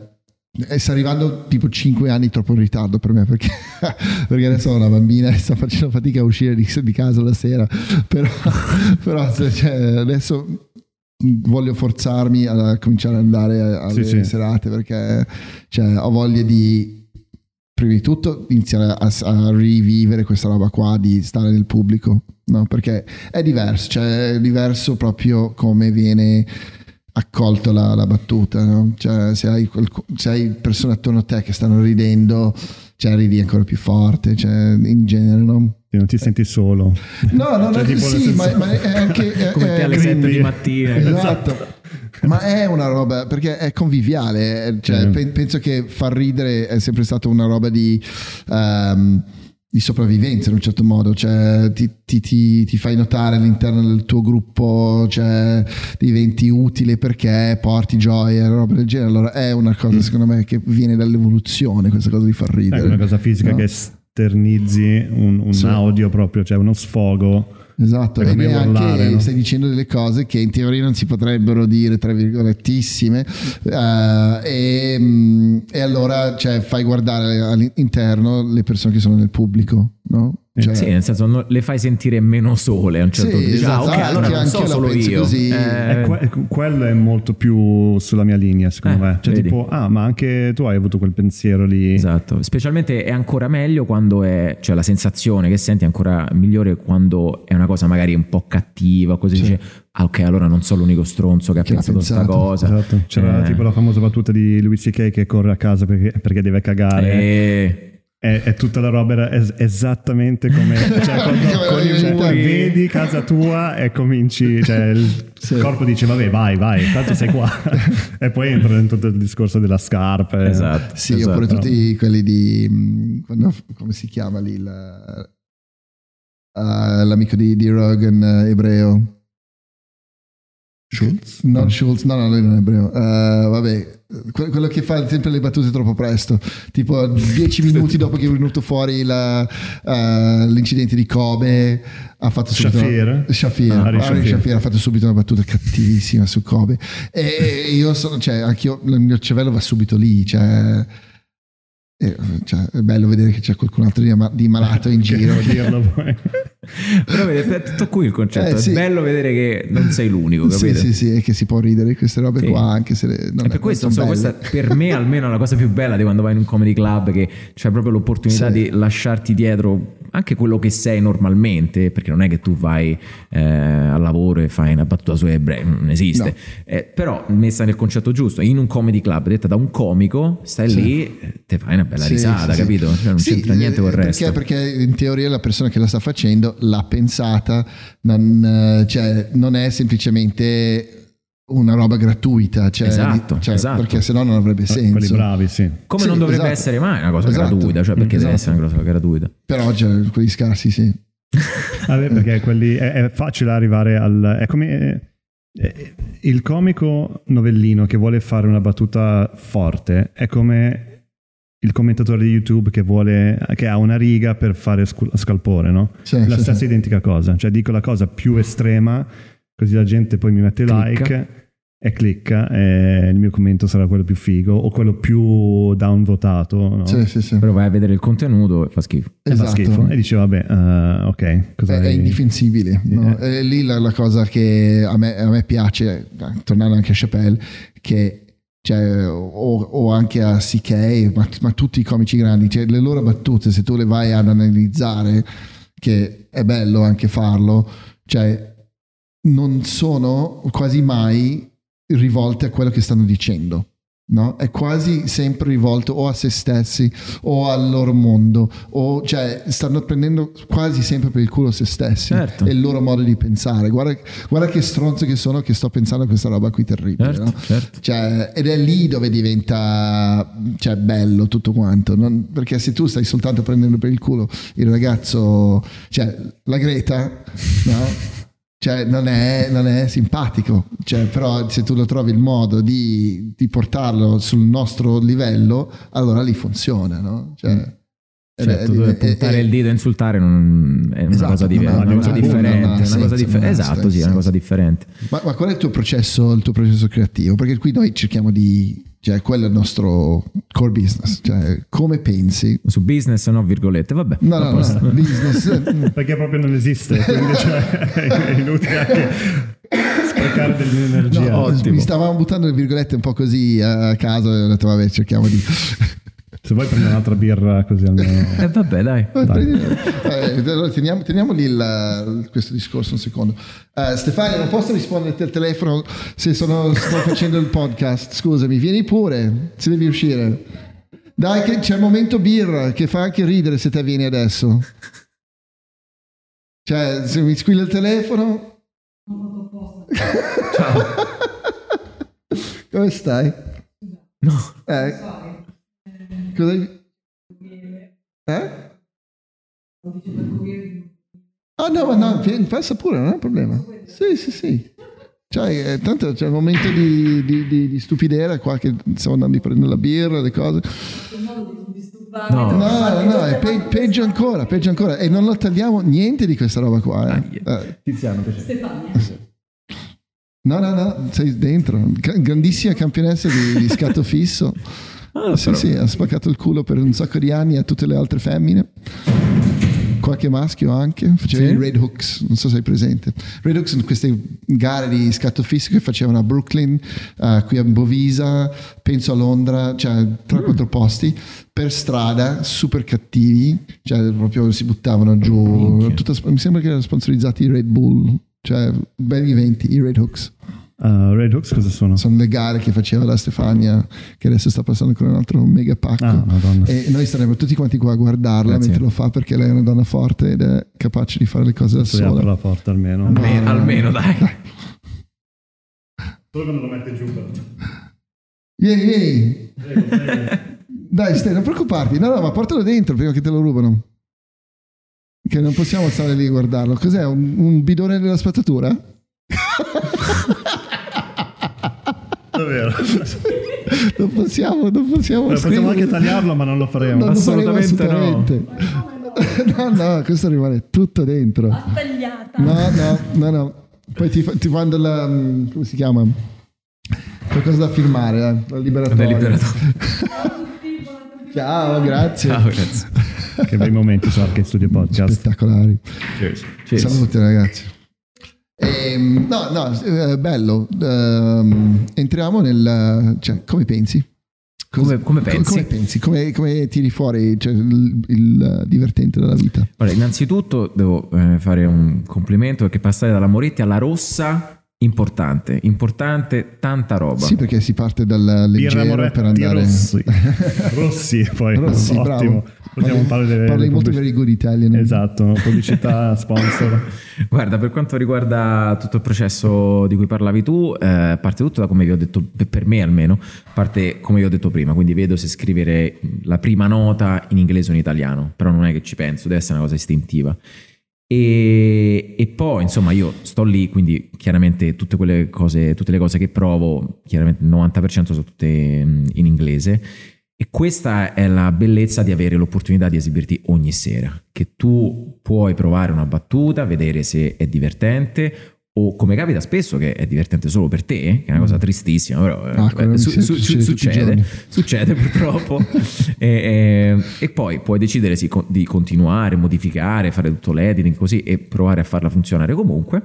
sta arrivando tipo 5 anni troppo in ritardo per me perché, perché adesso ho una bambina e sto facendo fatica a uscire di, di casa la sera però, però cioè, adesso voglio forzarmi a cominciare ad andare alle sì, serate perché cioè, ho voglia di prima di tutto iniziare a, a, rivivere questa roba qua di stare nel pubblico no? perché è diverso cioè è diverso proprio come viene accolto la, la battuta, no? cioè, se, hai se, hai persone attorno a te che stanno ridendo, cioè ridi ancora più forte, cioè, in genere, no? non ti senti solo. No, no, cioè, no sì, ma, ma, è anche... È, Come te alle 7 di mattina. Esatto. ma è una roba, perché è conviviale, cioè, mm. penso che far ridere è sempre stata una roba di... Um, di sopravvivenza in un certo modo, cioè ti, ti, ti, ti, fai notare all'interno del tuo gruppo, cioè diventi utile perché porti gioia, roba del genere. Allora è una cosa, mm. secondo me, che viene dall'evoluzione, questa cosa di far ridere. È una cosa fisica no? che esternizzi un, un sì. audio proprio, cioè uno sfogo Esatto, e neanche no? stai dicendo delle cose che in teoria non si potrebbero dire, tra virgolettissime, uh, e, mm, e, allora cioè, fai guardare all'interno le persone che sono nel pubblico, no? Cioè, sì, nel senso no, le fai sentire meno sole a un certo sì, punto. Esatto, ah, ok, allora non so solo io. Così. Eh, que- quello è molto più sulla mia linea, secondo eh, me. Cioè, vedi. tipo, ah, ma anche tu hai avuto quel pensiero lì. Esatto, specialmente è ancora meglio quando è, cioè la sensazione che senti è ancora migliore quando è una cosa magari un po' cattiva, così sì. dice, ah ok, allora non sono l'unico stronzo che, che ha pensato questa cosa. Esatto. C'era eh. tipo la famosa battuta di Louis C.K. che corre a casa perché, perché deve cagare. Eh è, è, tutta la roba es- esattamente come cioè, quando, quando vedi casa tua e cominci cioè, il sì. corpo dice vabbè vai vai tanto sei qua e poi entra dentro il discorso della scarpa esatto sì esatto. oppure tutti quelli di mm, quando, come si chiama lì la, uh, l'amico di, di Rogan uh, ebreo Schultz? Non Schultz, no, no, lui non è ebreo. Uh, vabbè, quello che fa sempre le battute troppo presto, tipo dieci minuti dopo che è venuto fuori la, uh, l'incidente di Kobe, ha fatto subito Shafir, Shafir, ah, Shafir. Shafir ha fatto subito una battuta cattivissima su Kobe. E io sono, cioè, anch'io, il mio cervello va subito lì, cioè eh, cioè, è bello vedere che c'è qualcun altro di, malato in giro. Però vedete, è tutto qui il concetto. Eh, sì. È bello vedere che non sei l'unico, capito? Sì, sì, sì, e che si può ridere di queste robe sì. qua, anche se non e per questo, insomma, questa per me almeno è la cosa più bella di quando vai in un comedy club, che c'è proprio l'opportunità sì. di lasciarti dietro anche quello che sei normalmente, perché non è che tu vai eh, al lavoro e fai una battuta su ebrei, non esiste. No. Eh, però messa nel concetto giusto, in un comedy club, detta da un comico, stai lì, te fai una bella sì, risata, sì, capito? Cioè non c'entra niente con il resto. Perché, perché in teoria la persona che la sta facendo l'ha pensata, non, cioè, non è semplicemente una roba gratuita, cioè, esatto, cioè, esatto. perché sennò non avrebbe senso. Quelli bravi, sì. Come sì, non dovrebbe esatto. essere mai una cosa esatto. gratuita, cioè perché esatto. deve essere una cosa gratuita. Però cioè, quelli scarsi sì. Vabbè, perché quelli, è, è, facile arrivare al... È come... È, il comico novellino che vuole fare una battuta forte è come il commentatore di YouTube che vuole che ha una riga per fare scalpore, no? Sì, la sì, stessa sì. identica cosa, cioè dico la cosa più estrema, così la gente poi mi mette Clicca. like e clicca e il mio commento sarà quello più figo o quello più downvotato, no? Sì, sì, sì. Però vai a vedere il contenuto e fa schifo. E fa Esatto. schifo. E dice vabbè, eh, ok, cosa È, indifensibile. no? Eh. È lì la, la cosa che a me, a me piace, tornando anche a Chappelle, che cioè, o, o anche a CK, ma, ma tutti i comici grandi, cioè, le loro battute, se tu le vai ad analizzare, che è bello anche farlo, cioè, non sono quasi mai rivolte a quello che stanno dicendo. No? È quasi sempre rivolto o a se stessi o al loro mondo, o cioè stanno prendendo quasi sempre per il culo se stessi Certo. e il loro modo di pensare. Guarda, guarda che stronzo che sono che sto pensando a questa roba qui terribile. Certo, no? certo. Cioè, ed è lì dove diventa cioè, bello tutto quanto. non- perché se tu stai soltanto prendendo per il culo il ragazzo, cioè la Greta, no? Cioè, non è, non è simpatico, cioè, però se tu lo trovi il modo di, di portarlo sul nostro livello, allora lì funziona, no? Cioè, è- Certo, ed dove è- puntare è- il dito e insultare non è una Esatto, cosa, diver- non ha- una cosa ha- differente. una cosa differ- non ha esatto, sì, è una cosa differente. Ma, ma qual è il tuo processo, il tuo processo creativo? Perché qui noi cerchiamo di, cioè, quello è il nostro core business, cioè, come pensi? Su business no virgolette, vabbè. No, no, posto. no, business. eh, Perché proprio non esiste, quindi cioè, è inutile anche sprecare dell'energia. No, ottimo. mi stavamo buttando le virgolette un po' così a caso e ho detto vabbè cerchiamo di... Se vuoi prendi un'altra birra così almeno... Eh, vabbè, dai. Eh, allora, teniamo, teniamo lì il- questo discorso un secondo. Eh, Stefania, non posso rispondere al telefono se sono, sto facendo il podcast. Scusami, vieni pure, se devi uscire. Dai, che c'è il momento birra che fa anche ridere se te vieni adesso. Cioè, se mi squilla il telefono. Ciao. Come stai? No. Eh? Cosa hai- Eh? Ah no, ma no, passa pure, non è un problema. Sì, sì, sì. Cioè, eh, tanto c'è il momento di, di, di, di stupidera qua che stiamo andando a prendere la birra, le cose. No. No, no, è pe- peggio ancora, peggio ancora. E non lo tagliamo niente di questa roba qua. Eh. Eh, Tiziano, piacere. no, no, no, sei dentro. Grandissima campionessa di, di scatto fisso. Ah, sì, però- sì, ha spaccato il culo per un sacco di anni a tutte le altre femmine. Qualche maschio anche, faceva Sì. i Red Hooks, non so se hai presente. Red Hooks sono queste gare di scatto fisso che facevano a Brooklyn, eh, qui a Bovisa, penso a Londra, cioè tra quattro posti, per strada, super cattivi, cioè proprio si buttavano giù. Tutta- mi sembra che erano sponsorizzati Red Bull, cioè belli eventi, i Red Hooks. Uh, Red Hooks cosa sono? Sono le gare che faceva la Stefania, che adesso sta passando con un altro mega pacco. Ah, madonna. E noi staremo tutti quanti qua a guardarla Grazie. mentre lo fa perché lei è una donna forte ed è capace di fare le cose da Adesso apro sola. la porta almeno. Almeno, No. almeno, dai. Solo quando lo mette giù però. Vieni, vieni. Dai, stai, non preoccuparti. No, no, ma portalo dentro prima che te lo rubano. Che non possiamo stare lì a guardarlo. Cos'è? Un, un bidone della spazzatura? Davvero. Non possiamo, non possiamo. Possiamo anche tagliarlo ma non lo faremo. Non lo faremo Assolutamente no. assolutamente. No, no, questo rimane tutto dentro. Tagliata. No, no, no, no. Poi ti, ti mando la. come si chiama? Qualcosa da firmare, eh? La liberatoria. Del liberatore. Ciao, grazie. Ciao, grazie. Che bei momenti su Arcade Studio Podcast. Spettacolari. Cheers. Cheers. Salute, ragazzi. Ehm, no, no, eh, bello. Ehm, entriamo nel. Cioè, come pensi? Come- come pensi? Come, pensi? Come, come tiri fuori cioè, il, il divertente della vita? Allora, innanzitutto devo eh, fare un complimento perché passare dalla Moretti alla Rossa, importante, importante, tanta roba. Sì, perché si parte dal leggero per andare. Rossi. Rossi poi. Rossi, Ottimo. bravo. Possiamo Parli- delle, Parli molto pubblic- very good Italian. Esatto, pubblicità, sponsor. Guarda, per quanto riguarda tutto il processo di cui parlavi tu, eh, parte tutto da come vi ho detto, per- per me almeno, parte come vi ho detto prima, quindi vedo se scrivere la prima nota in inglese o in italiano, però non è che ci penso, deve essere una cosa istintiva. E, e poi, insomma, io sto lì, quindi chiaramente tutte quelle cose, tutte le cose che provo, chiaramente il 90% sono tutte in inglese. E questa è la bellezza di avere l'opportunità di esibirti ogni sera, che tu puoi provare una battuta, vedere se è divertente o come capita spesso che è divertente solo per te, che è una cosa tristissima, però Ah, eh, quello su- mi su- succede succede, purtroppo. e, e- e poi puoi decidere sì, di continuare, modificare, fare tutto l'editing così e provare a farla funzionare comunque.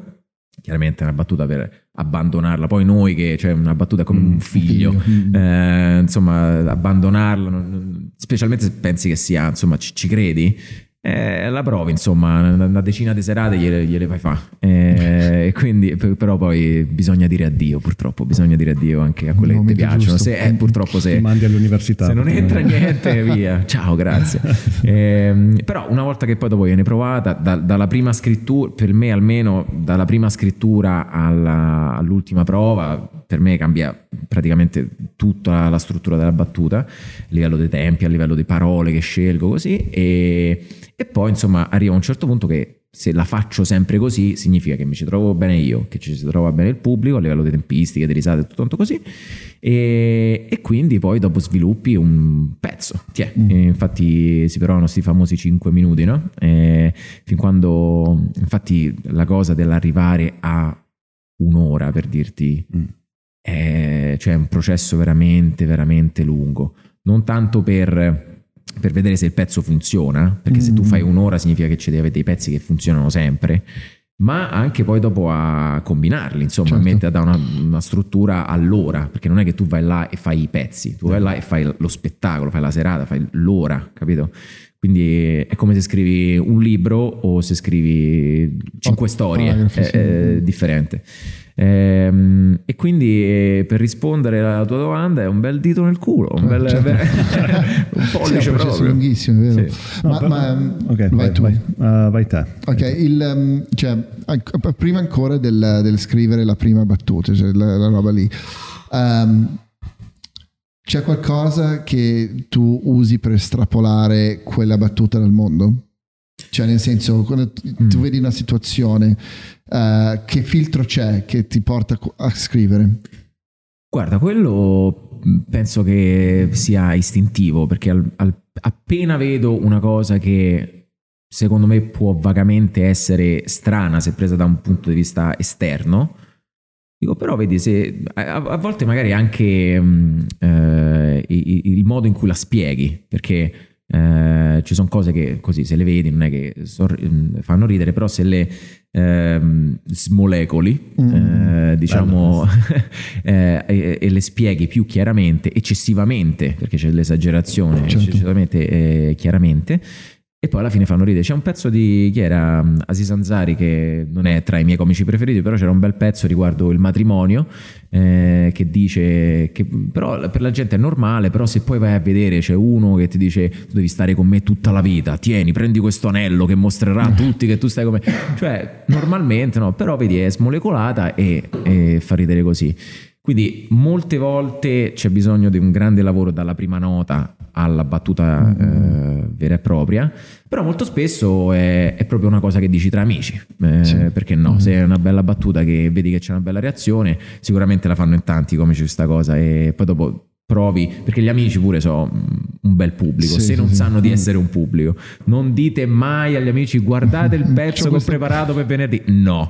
Chiaramente è una battuta per abbandonarla. Poi noi che c'è una battuta come un figlio, figlio. eh, insomma, abbandonarla, non- non- specialmente se pensi che sia, insomma, ci, ci credi, eh, la provi, insomma, una, decina di serate gliele, gliele fai fa. Eh, quindi, però poi bisogna dire addio, purtroppo, bisogna dire addio anche a quelle che ti piacciono. Se, eh, purtroppo se, mandi all'università. se non entra niente, via. Ciao, grazie. Ehm, però una volta che poi dopo viene provata, da- dalla prima scrittura, per me almeno, dalla prima scrittura alla- all'ultima prova, per me cambia praticamente tutta la struttura della battuta, a livello dei tempi, a livello di parole che scelgo, così. E, e poi, insomma, arriva a un certo punto che se la faccio sempre così significa che mi ci trovo bene io, che ci si trova bene il pubblico a livello di tempistiche, di risate, tutto quanto così e, e quindi poi dopo sviluppi un pezzo. Tiè, Mm. infatti si provano questi famosi 5 minuti, no? E fin quando infatti la cosa dell'arrivare a un'ora per dirti Mm. È, cioè è un processo veramente veramente lungo, non tanto per per vedere se il pezzo funziona, perché se tu Mm. fai un'ora significa che ci devi avere dei pezzi che funzionano sempre, ma anche poi dopo a combinarli, insomma, Certo. a mettere da una, una struttura all'ora, perché non è che tu vai là e fai i pezzi, tu vai là e fai lo spettacolo, fai la serata, fai l'ora, capito? Quindi è come se scrivi un libro o se scrivi cinque Oh, storie, è, è differente. Ehm, e quindi eh, per rispondere alla tua domanda è un bel dito nel culo, un, bel, certo. un Sì, è pollice un processo proprio. lunghissimo, vero. Sì. No, Ma, però- ma- ok, vai, vai, tu. vai, Uh, vai te. Ok, il, um, cioè, prima ancora del, del scrivere la prima battuta, cioè la, la roba lì, um, c'è qualcosa che tu usi per estrapolare quella battuta dal mondo? Cioè, nel senso, quando t- tu Mm. vedi una situazione, uh, che filtro c'è che ti porta a scrivere? Guarda, quello mh, penso che sia istintivo perché al- al- appena vedo una cosa che secondo me può vagamente essere strana se presa da un punto di vista esterno, dico però vedi se a, a volte magari anche mh, eh, i- i- il modo in cui la spieghi, perché eh, ci sono cose che così se le vedi non è che sor- mh, fanno ridere, però se le ehm, smolecoli, Mm. eh, diciamo, eh, e, e le spieghi più chiaramente, eccessivamente, perché c'è l'esagerazione, Certo. eccessivamente eh, chiaramente. E poi alla fine fanno ridere. C'è un pezzo di chi era Aziz Ansari, che non è tra i miei comici preferiti, però c'era un bel pezzo riguardo il matrimonio eh, che dice che però per la gente è normale, però se poi vai a vedere c'è uno che ti dice tu devi stare con me tutta la vita, tieni, prendi questo anello che mostrerà a tutti che tu stai con me. Cioè, normalmente no, però vedi è smolecolata e, e fa ridere così. Quindi molte volte c'è bisogno di un grande lavoro dalla prima nota alla battuta eh, vera e propria, però molto spesso è, è proprio una cosa che dici tra amici, eh, Sì. perché no? Se è una bella battuta che vedi che c'è una bella reazione, sicuramente la fanno in tanti come c'è questa cosa e poi dopo provi, perché gli amici pure sono un bel pubblico, Sì, se sì, non sì. sanno di essere un pubblico, non dite mai agli amici guardate il pezzo che ho preparato per venerdì, no.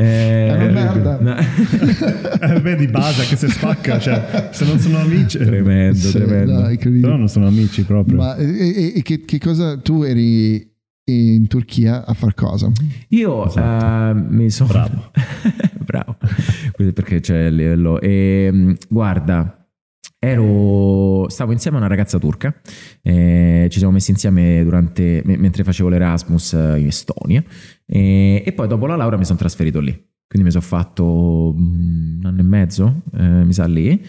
Eh, È una merda. no. Eh, vedi Basa che si spacca, cioè, se non sono amici... tremendo, Sì, tremendo. incredibile. Però non sono amici proprio. Ma e, e- e che, che cosa tu eri in Turchia a far cosa? Io Esatto. eh, mi sono. Bravo. Bravo. Questo perché c'è il livello. E, mh, guarda, ero. Stavo insieme a una ragazza turca. eh, ci siamo messi insieme durante, me- mentre facevo l'Erasmus eh, in Estonia. E, e poi dopo la laurea mi sono trasferito lì. Quindi mi sono fatto mm, un anno e mezzo, eh, mi sa lì.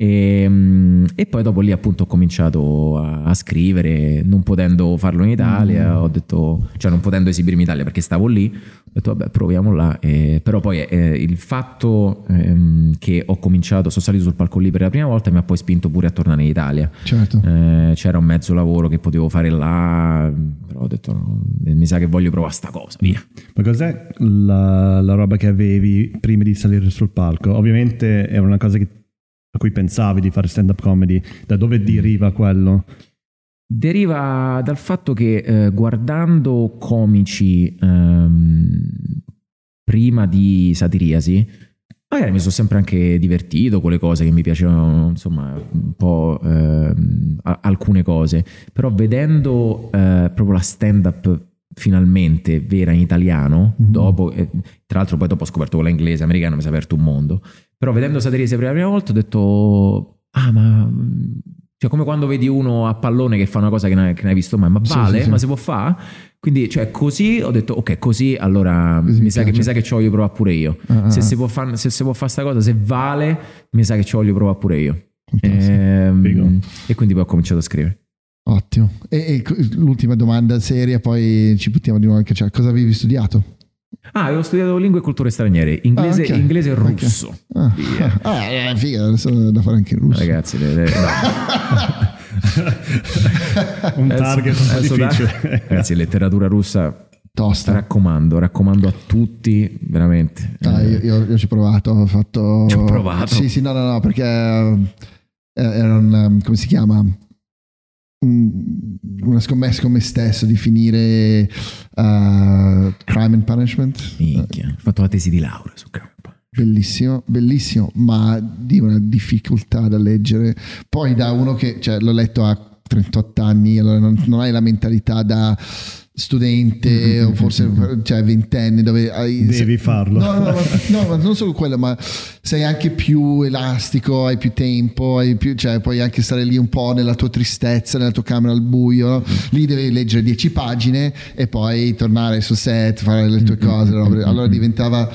E, mm, e poi dopo lì appunto ho cominciato a, a scrivere, non potendo farlo in Italia, Mm. ho detto, cioè non potendo esibirmi in Italia perché stavo lì, ho detto vabbè proviamo là, E- però poi eh, il fatto ehm, che ho cominciato, sono salito sul palco lì per la prima volta mi ha poi spinto pure a tornare in Italia. Certo. Eh, c'era un mezzo lavoro che potevo fare là, però ho detto no, mi sa che voglio provare sta cosa, via. Ma cos'è la, la roba che avevi prima di salire sul palco? Ovviamente era una cosa che a cui pensavi di fare stand-up comedy? Da dove deriva quello? Deriva dal fatto che eh, guardando comici ehm, prima di Satiriasi, magari mi sono sempre anche divertito con le cose che mi piacevano, insomma, un po' ehm, alcune cose, però vedendo eh, proprio la stand-up finalmente vera in italiano, Mhm. dopo, eh, tra l'altro poi dopo ho scoperto quella inglese, americana, mi si è aperto un mondo, però vedendo Satiriasi per la prima volta ho detto, ah ma... Cioè, come quando vedi uno a pallone che fa una cosa che non hai, che non hai visto mai, ma vale? sì, sì. Ma si può fare? Quindi, cioè, così ho detto, ok, così allora mi, mi sa che, mi sa che ci voglio provare pure io. Ah, se, ah, si può fare, se si può fare sta cosa, se vale, mi sa che ci voglio provare pure io. fantastico. Ehm, e quindi poi ho cominciato a scrivere. Ottimo. E, e l'ultima domanda seria, poi ci buttiamo di nuovo anche. Cioè, cosa avevi studiato? Ah, avevo studiato lingue e culture straniere, inglese, Ah, ok. inglese e russo. Ah, Via. ah, eh, figa, adesso è da fare anche in russo. Ragazzi, le- le- no. Un Adesso- target adesso da- difficile. Ragazzi, letteratura russa, Tosta. raccomando, raccomando a tutti, veramente. Ah, io, io- io ci ho provato, ho fatto... Ci ho provato. Sì, sì, no, no, no, perché eh, era un, come si chiama? Un- una scommessa con me stesso di finire uh, Crime and Punishment. Minchia, ho fatto la tesi di laurea su campo. Bellissimo, bellissimo, ma di una difficoltà da leggere. Poi da uno che, cioè, l'ho letto a 38 anni, allora non, non hai la mentalità da studente o forse cioè ventenne dove hai Devi farlo. No, no, no, ma, no, non solo quello, ma sei anche più elastico, hai più tempo, hai più, cioè, puoi anche stare lì un po' nella tua tristezza, nella tua camera al buio. no? Lì devi leggere 10 pagine e poi tornare sul set, fare le tue cose. robe. Allora diventava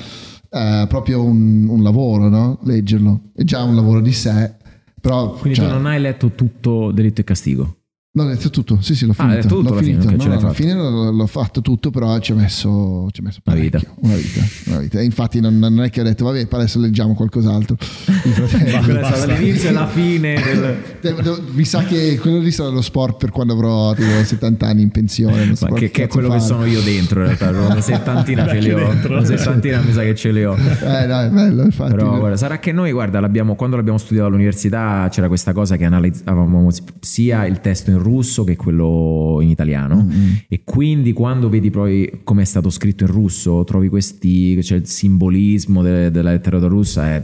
eh, proprio un, un lavoro, no? Leggerlo. È già un lavoro di sé. Però, Quindi cioè, tu non hai letto tutto Delitto e Castigo? No, ho letto tutto, sì, sì, l'ho Ah, finito. letto tutto l'ho alla fine, No, alla fatto. fine l'ho, l'ho fatto tutto, però ci ho messo, ci ho messo Una vita. Una vita, una vita. E infatti non, non è che ho detto, vabbè, adesso leggiamo qualcos'altro. I fratelli- Quella è basta. stata l'inizio e la fine del... Mi sa che quello lì sarà lo sport per quando avrò tipo, 70 anni in pensione. so Ma che, che è quello che fare. sono io dentro in realtà, una settantina ce li ho, una settantina mi sa che ce li ho. Eh, no, è bello, infatti. Però guarda, sarà che noi, guarda, l'abbiamo- quando l'abbiamo studiato all'università c'era questa cosa che analizzavamo sia il testo in russo che quello in italiano e quindi quando vedi poi come è stato scritto in russo, trovi questi, c'è il simbolismo de- della letteratura russa, è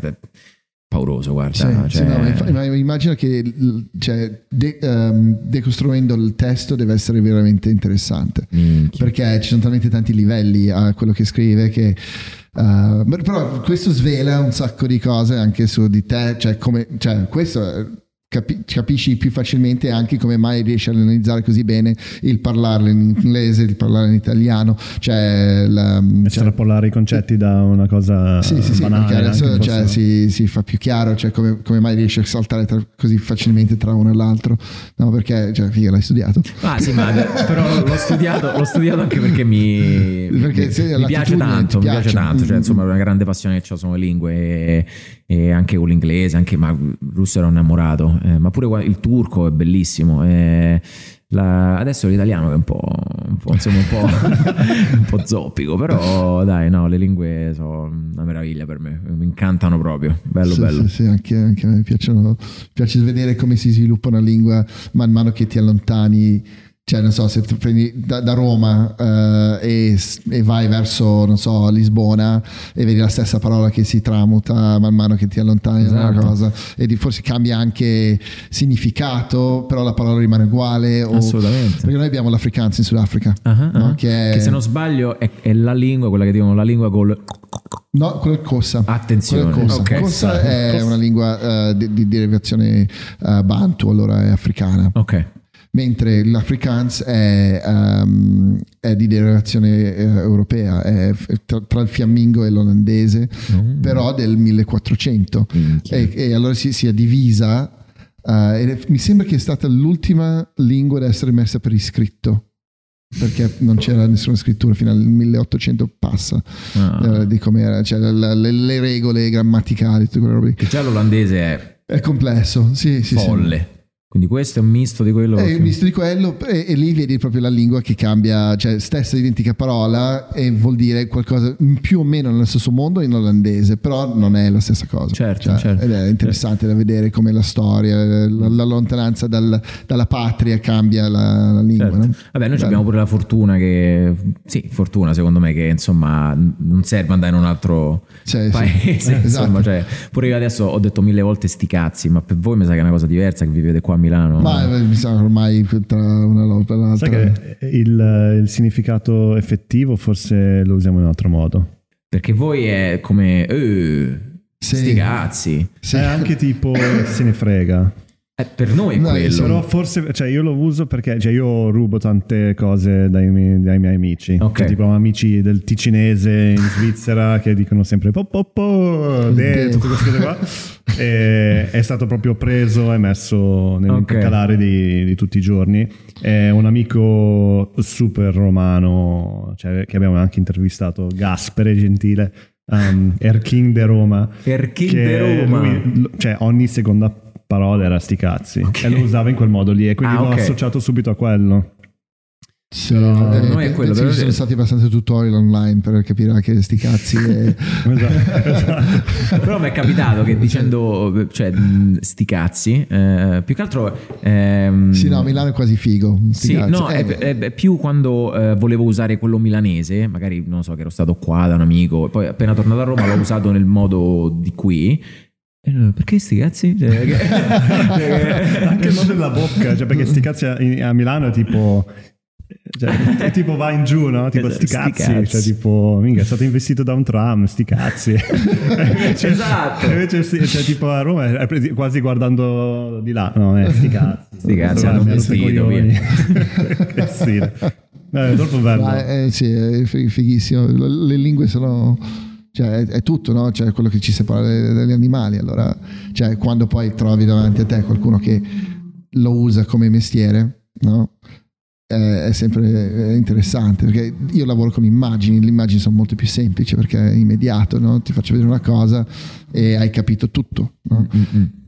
pauroso, guarda. Sì, cioè- sì, no, ma ma immagino che cioè, de- ehm, decostruendo il testo deve essere veramente interessante. Minchia. perché ci sono talmente tanti livelli a quello che scrive che uh, però questo svela un sacco di cose anche su di te cioè come cioè questo capi- capisci più facilmente anche come mai riesci a analizzare così bene il parlarlo in inglese il parlarlo in italiano cioè, la, cioè Estrapolare i concetti da una cosa sì, sì, sì, banale. perché adesso cioè, si, si fa più chiaro cioè, come, come mai riesci a saltare tra- così facilmente tra uno e l'altro no perché cioè, figa, l'hai studiato Ah sì, ma però l'ho studiato, l'ho studiato anche perché mi, Perché mi- sì, mi piace tanto, mi piace piace. tanto, cioè Mm, insomma mm. è una grande passione che ho sono le lingue e, e anche con l'inglese, anche, ma il russo ero innamorato, eh, ma pure il turco è bellissimo. eh, la- adesso l'italiano è un po', un po', insomma, un po', un po' zoppico, però dai, no, le lingue sono una meraviglia per me, mi incantano proprio, bello Sì, bello. Sì, sì, anche, anche a me piacciono, piace vedere come si sviluppa una lingua man mano che ti allontani. Cioè, non so, se tu prendi da, da Roma eh, e, e vai verso, non so, Lisbona e vedi la stessa parola che si tramuta man mano che ti allontani da una Esatto. cosa e di, forse cambia anche significato, però la parola rimane uguale. o- Assolutamente. Perché noi abbiamo l'Afrikaans in Sudafrica, ah, no? ah. che, è, Che se non sbaglio è, è la lingua, quella che dicono la lingua col... No, quello è Kossa. Attenzione, Quello è Kossa. ok. Kossa è una lingua eh, di, di derivazione eh, bantu, allora è africana. Ok. Mentre l'Afrikaans è, ehm, è di derivazione eh, europea, è tra, tra il fiammingo e l'olandese, Mm. però del 1400. Minchia. E, e allora si, si è divisa. eh, ed è- mi sembra che è stata l'ultima lingua ad essere messa per iscritto. Perché non c'era nessuna scrittura fino al 1800 passa Ah. eh, di com'era, cioè le, le- le regole grammaticali, tutte quelle robe. Che già l'olandese è È complesso, sì, sì, sì. Quindi questo è un misto di quello. È che- un misto di quello e, e lì vedi proprio la lingua che cambia, cioè stessa identica parola e vuol dire qualcosa più o meno nello stesso mondo in olandese, però non è la stessa cosa. Certo, Cioè, certo. Ed è interessante da vedere come la storia, la, la lontananza dal- dalla patria cambia la, la lingua. Certo. no? Vabbè, noi abbiamo pure la fortuna che, sì, fortuna secondo me che insomma non serve andare in un altro Cioè, sì. paese. Eh, insomma, esatto. cioè, pure io adesso ho detto mille volte sti cazzi, ma per voi mi sa che è una cosa diversa che vivete qua a Milano. Ma eh, mi sa ormai tra una volta e l'altra. Sai che il, il significato effettivo forse lo usiamo in un altro modo. Perché voi è come eh, Sì. sti cazzi. Sì. È anche tipo se ne frega. Eh, per noi è No, quello. Però forse, cioè io lo uso perché cioè io rubo tante cose dai, miei- dai miei amici. Ok. Cioè, tipo amici del ticinese in Svizzera che dicono sempre po po po, de, tutte queste cose qua. E è stato proprio preso e messo nell'intercalare di, di tutti i giorni. È un amico super romano, cioè, che abbiamo anche intervistato, Gaspere Gentile, um, Erking de Roma. Erking che de Roma. lui- cioè ogni seconda parola era sti cazzi Ok. e lo usava in quel modo lì e quindi Ah, l'ho ok. associato subito a quello. Però- eh, Per noi è quello, penso però- ci sono stati abbastanza tutorial online per capire che sti cazzi e... Esatto, esatto. Però mi è capitato che dicendo, cioè, mh, sti cazzi, eh, più che altro... ehm, Sì, no, Milano è quasi figo. Sì, cazzi. no, Eh, è, è- più quando eh, volevo usare quello milanese, magari non so che ero stato qua da un amico, e poi appena tornato a Roma l'ho usato nel modo di qui. E allora, perché sti cazzi? Cioè, che- anche il modo della bocca cioè perché sti cazzi a, a Milano è tipo cioè, è tipo va in giù no? tipo sti Sti cazzi, cazzi. cioè tipo minchia è stato investito da un tram sti cazzi invece, Esatto. invece sì, cioè, tipo a Roma è pre- quasi guardando di là no eh, sti cazzi Sti cazzi, hanno coglioni. che stile Eh, è troppo bello Ma è, sì, è fi- fighissimo. Le, le lingue sono. Cioè, è, è tutto, no? Cioè, quello che ci separa dagli animali. Allora, cioè, quando poi trovi davanti a te qualcuno che lo usa come mestiere, no? È, sempre interessante perché io lavoro con immagini, le immagini sono molto più semplici perché è immediato, no? Ti faccio vedere una cosa e hai capito tutto, no? Mm, mm. Eh,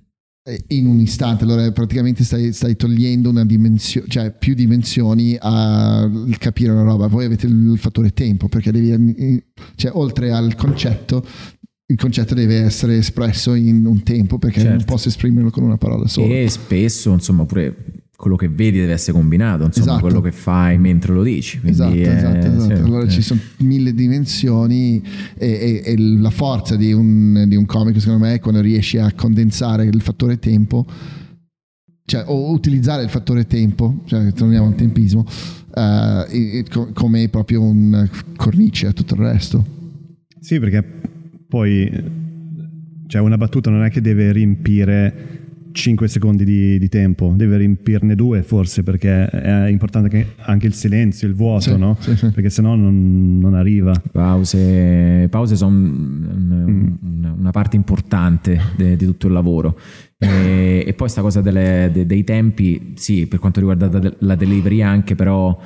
in un istante, allora praticamente stai, stai togliendo una dimensione, cioè più dimensioni al capire una roba. Voi avete il fattore tempo perché devi, cioè oltre al concetto, il concetto deve essere espresso in un tempo perché non Certo. posso esprimerlo con una parola sola. E spesso, insomma, pure quello che vedi deve essere combinato, insomma, Esatto. quello che fai mentre lo dici. Esatto, eh, esatto, esatto. sì, Allora eh. ci sono mille dimensioni e, e- e la forza di un, di un comico secondo me è quando riesci a condensare il fattore tempo cioè, o utilizzare il fattore tempo, cioè torniamo al tempismo, eh, e- e co- come proprio un cornice a tutto il resto. Sì, perché poi cioè una battuta non è che deve riempire 5 secondi di, di tempo, deve riempirne due forse perché è importante che anche il silenzio, il vuoto, Sì, no? sì, sì. Perché sennò non, non arriva. Pause, pause sono Mm. una parte importante de- di tutto il lavoro. E, e poi sta cosa delle- de- dei tempi, sì, per quanto riguarda da- la delivery anche, però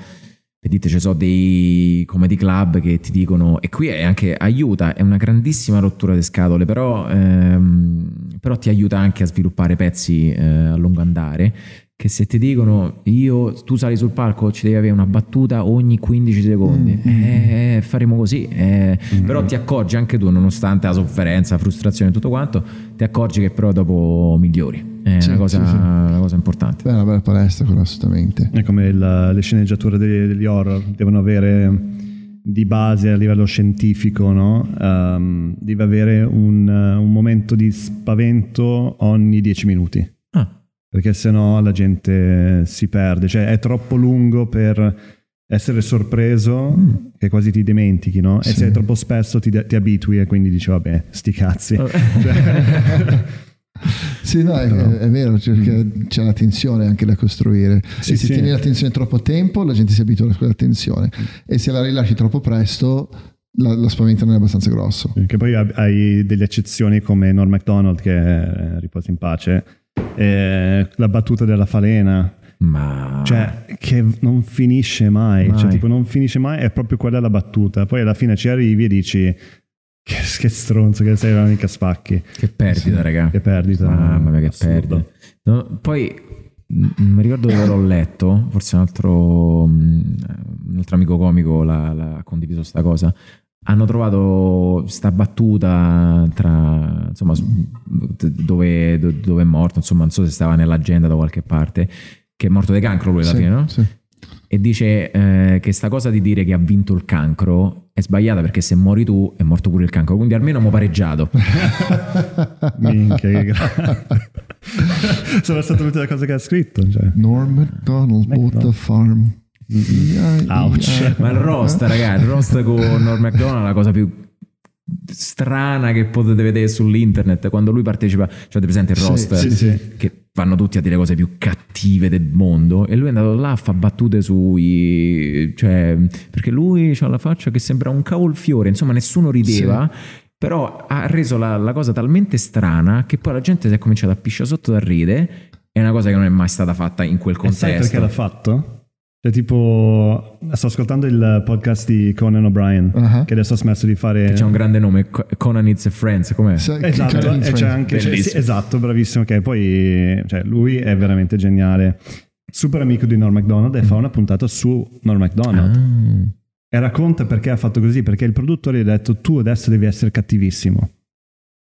vedete ci sono dei comedy club che ti dicono, e qui è anche aiuta, è una grandissima rottura di scatole, però, ehm, però ti aiuta anche a sviluppare pezzi eh, a lungo andare. Che se ti dicono io, tu sali sul palco, ci devi avere una battuta ogni 15 secondi, Mm, eh, faremo così. eh. Però ti accorgi anche tu, nonostante la sofferenza, la frustrazione e tutto quanto, ti accorgi che però dopo migliori. È Sì, una, cosa, sì, sì. una cosa importante. Beh, è una bella palestra quella assolutamente. È come il- le sceneggiature degli, degli horror, devono avere di base a livello scientifico, no? Ehm, deve avere un, un momento di spavento ogni 10 minuti. Ah, perché sennò la gente si perde, cioè è troppo lungo per essere sorpreso che quasi ti dimentichi, no? E Sì. se è troppo spesso ti, ti abitui e quindi dici vabbè, sti cazzi. Sì, no, è, è vero, cioè, c'è la tensione anche da costruire. Sì, se sì. tieni la tensione troppo tempo, la gente si abitua a quella tensione. E se la rilasci troppo presto, la- lo spavento non è abbastanza grosso. Che poi hai- delle eccezioni come Norm MacDonald che eh, riposa in pace, e la battuta della falena, ma cioè che non finisce mai, Mai. cioè tipo non finisce mai, è proprio quella la battuta. Poi alla fine ci arrivi e dici che, che stronzo che sei, ma mica spacchi. che perdita, raga. Che perdita. Mamma mia, che assurda. perdita. No, poi non mi ricordo dove l'ho letto, forse un altro, mm, un altro amico comico l'ha, l'ha condiviso sta cosa. Hanno trovato sta battuta tra insomma dove, dove è morto, insomma, non so se stava nell'agenda da qualche parte, che è morto di cancro lui alla Sì, fine, no? sì. E dice eh, che sta cosa di dire che ha vinto il cancro è sbagliata perché se muori tu è morto pure il cancro, quindi almeno mo pareggiato. Minchia, che grande. Sono state l'ultima cosa che ha scritto. Cioè. Norm MacDonald bought the farm. Ouch. Ma il roast, ragazzi, il roast con Norm MacDonald è la cosa più strana che potete vedere sull'internet quando lui partecipa, cioè avete presente il Sì, roast sì, sì. che vanno tutti a dire cose più cattive del mondo e lui è andato là a fa battute sui cioè perché lui ha la faccia che sembra un cavolfiore, insomma nessuno rideva. Però ha reso la, la cosa talmente strana che poi la gente si è cominciata a pisciare sotto da ride. È una cosa che non è mai stata fatta in quel E sai perché contesto. l'ha fatto? Cioè, tipo, sto ascoltando il podcast di Conan O'Brien, Ah. che adesso ha smesso di fare. Che c'è un grande nome, Co- Conan It's a Friends, com'è? Sì, Esatto, e c'è Friend. anche, cioè, sì, esatto, bravissimo. Che poi cioè, lui è veramente geniale. Super amico di Norm MacDonald e fa una puntata su Norm MacDonald. Ah. E racconta perché ha fatto così, perché il produttore gli ha detto tu adesso devi essere cattivissimo.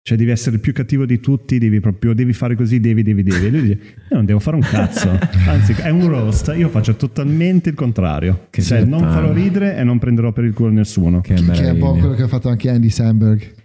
Cioè devi essere il più cattivo di tutti, devi proprio devi fare così, devi, devi, devi. E lui dice, io non devo fare un cazzo. Anzi, è un roast, io faccio totalmente il contrario. Che cioè non farò ridere e non prenderò per il culo nessuno. Che che è un po' quello che ha fatto anche Andy Samberg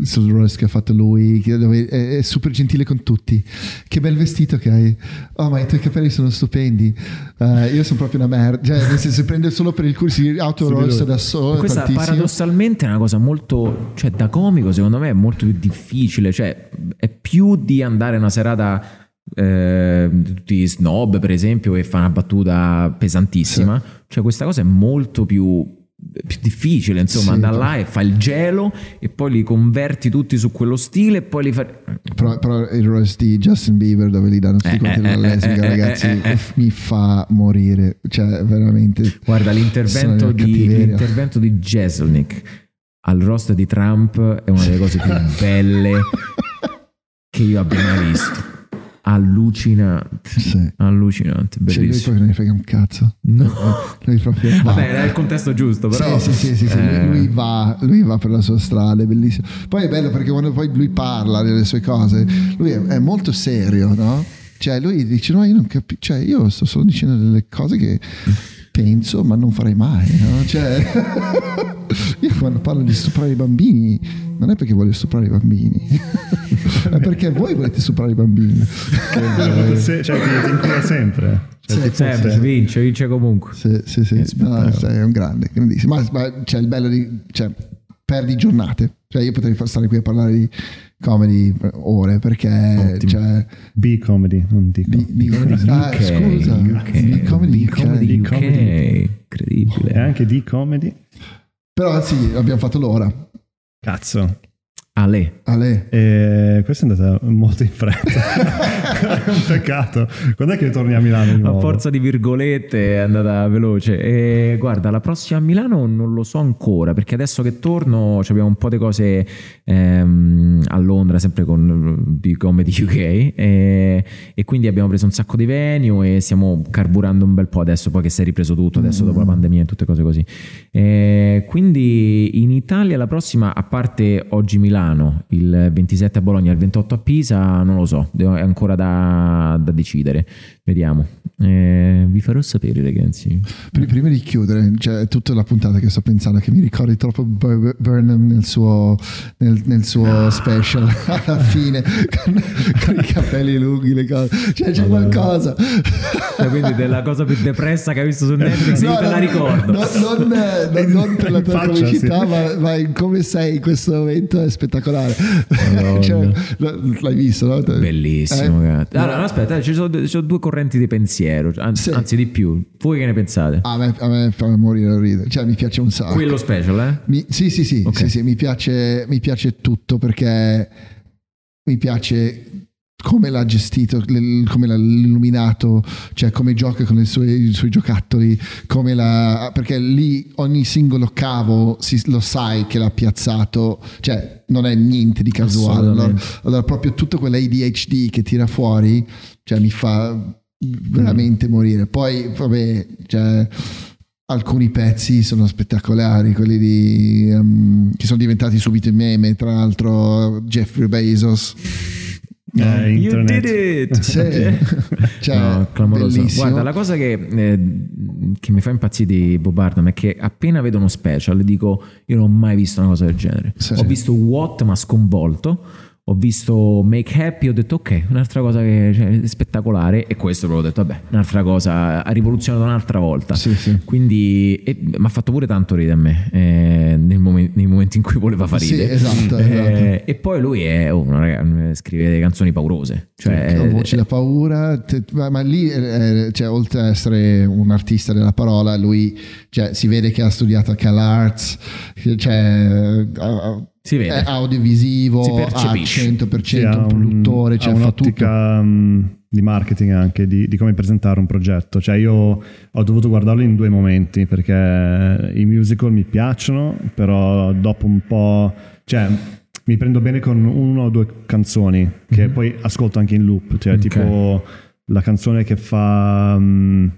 sul roast che ha fatto lui è, è super gentile con tutti. Che bel vestito che hai. Oh ma i tuoi capelli sono stupendi. Eh, io sono proprio una merda. Cioè nel senso si prende solo per il culo si autorossa da solo Questa tantissimo. paradossalmente è una cosa molto, cioè da comico secondo me è molto più difficile, cioè è più di andare una serata eh, tutti snob per esempio e fa una battuta pesantissima, cioè questa cosa è molto più difficile, insomma, Sì, cioè. là e fa il gelo e poi li converti tutti su quello stile e poi li fai... però, però il roast di Justin Bieber dove gli danno tutti Eh, conti eh, della eh, lesbica eh, ragazzi eh, eh, eh. mi fa morire cioè veramente Guarda, l'intervento di, l'intervento di Jeselnik al roast di Trump è una delle cose più belle che io abbia mai visto. Allucinante. Sì. Allucinante, cioè lui bellissimo. proprio non ne frega un cazzo No. lui proprio va. Vabbè, è il contesto giusto, però. Sì, sì, sì, sì, sì, eh, Lui, lui va, lui va per la sua strada, è bellissimo. Poi è bello perché quando poi lui parla delle sue cose, lui è, è molto serio, no? Cioè lui dice no, io non capisco, cioè io sto solo dicendo delle cose che penso ma non farei mai, no? Cioè io quando parlo di stuprare i bambini non è perché voglio stuprare i bambini, è perché voi volete stuprare i bambini. Se- cioè, ti, ti incula sempre. Cioè, Sempre, se- vince, vince comunque. Sì, sì, sì. Che No, spettacolo. sai, è un grande, grandissimo. Ma, ma c'è il bello di. Cioè, perdi giornate. Cioè, io potrei stare qui a parlare di comedy per ore perché. Ottimo. Cioè, B-comedy, non dico. di, di, Comedy ah, UK, scusa, UK, di comedy, Di Comedy UK. UK. E Incredibile. anche D-comedy. Però sì, abbiamo fatto l'ora. Cazzo. Ale. Ale. E questa è andata molto in fretta. è un peccato. Quando è che torni a Milano di A forza di virgolette è andata veloce. E guarda, la prossima a Milano non lo so ancora perché adesso che torno ci abbiamo un po' di cose ehm, a Londra, sempre con Big Comedy UK. E, e quindi abbiamo preso un sacco di venue e stiamo carburando un bel po' adesso, poi che si è ripreso tutto, adesso dopo la pandemia e tutte cose così. E quindi in Italia la prossima, a parte oggi Milano, il 27 a Bologna il 28 a Pisa, non lo so, è ancora da, da decidere. Vediamo. Eh, vi farò sapere, ragazzi. Pri- Prima di chiudere, cioè, è tutta la puntata che sto pensando che mi ricordi troppo Bur- Burnham nel suo, nel, nel suo special alla fine con, con i capelli lunghi, le cose. Cioè, c'è qualcosa. Cioè, quindi della cosa più depressa che hai visto su Netflix, io No, te no, la ricordo. no, non, non- non per la tua faccia, comicità, sì. ma, ma come sei in questo momento è spettacolare. Cioè, l'hai visto, no? Bellissimo, Eh. Allora, aspetta, eh, ci sono, ci sono due correnti di pensiero, anzi, Sì. anzi di più. Voi che ne pensate? A me, a me fa morire da ridere, cioè mi piace un sacco. Quello special, eh? Mi- sì, sì, sì, Ok. sì, sì, mi, piace, mi piace tutto perché mi piace come l'ha gestito, come l'ha illuminato, cioè come gioca con i suoi, i suoi giocattoli, come la, perché lì ogni singolo cavo si- lo sai che l'ha piazzato, cioè non è niente di casuale. Allora, allora proprio tutto quell'ADHD che tira fuori, cioè mi fa veramente morire. Poi, vabbè, cioè, alcuni pezzi sono spettacolari, quelli di, um, che sono diventati subito meme, tra l'altro Jeffrey Bezos. Eh, You internet. did it! Sì. Cioè, No. Guarda, la cosa che, eh, che mi fa impazzire di Bob Burnham è che appena vedo uno special dico io non ho mai visto una cosa del genere. Sì. ho visto What ma sconvolto. Ho visto Make Happy, ho detto ok, un'altra cosa che cioè, spettacolare e questo proprio ho detto vabbè, un'altra cosa, ha rivoluzionato un'altra volta. Sì, sì. Quindi mi ha fatto pure tanto ridere a me eh, nel momen- nei momenti in cui voleva far Sì, ridere. esatto, Eh, esatto. E poi lui è uno, raga, scrive delle canzoni paurose. Cioè, Con voci da paura, te- ma, ma lì eh, cioè, oltre ad essere un artista della parola, lui cioè, si vede che ha studiato a CalArts, cioè, eh, Si vede. è audiovisivo, Si ha percepisce. 100% Sì, ha un produttore, cioè, fa tutto. mm, di marketing anche, di, di come presentare un progetto. Cioè io ho dovuto guardarlo in due momenti perché i musical mi piacciono, però dopo un po'... Cioè, mi prendo bene con una o due canzoni che poi ascolto anche in loop, cioè Ok. tipo la canzone che fa mm,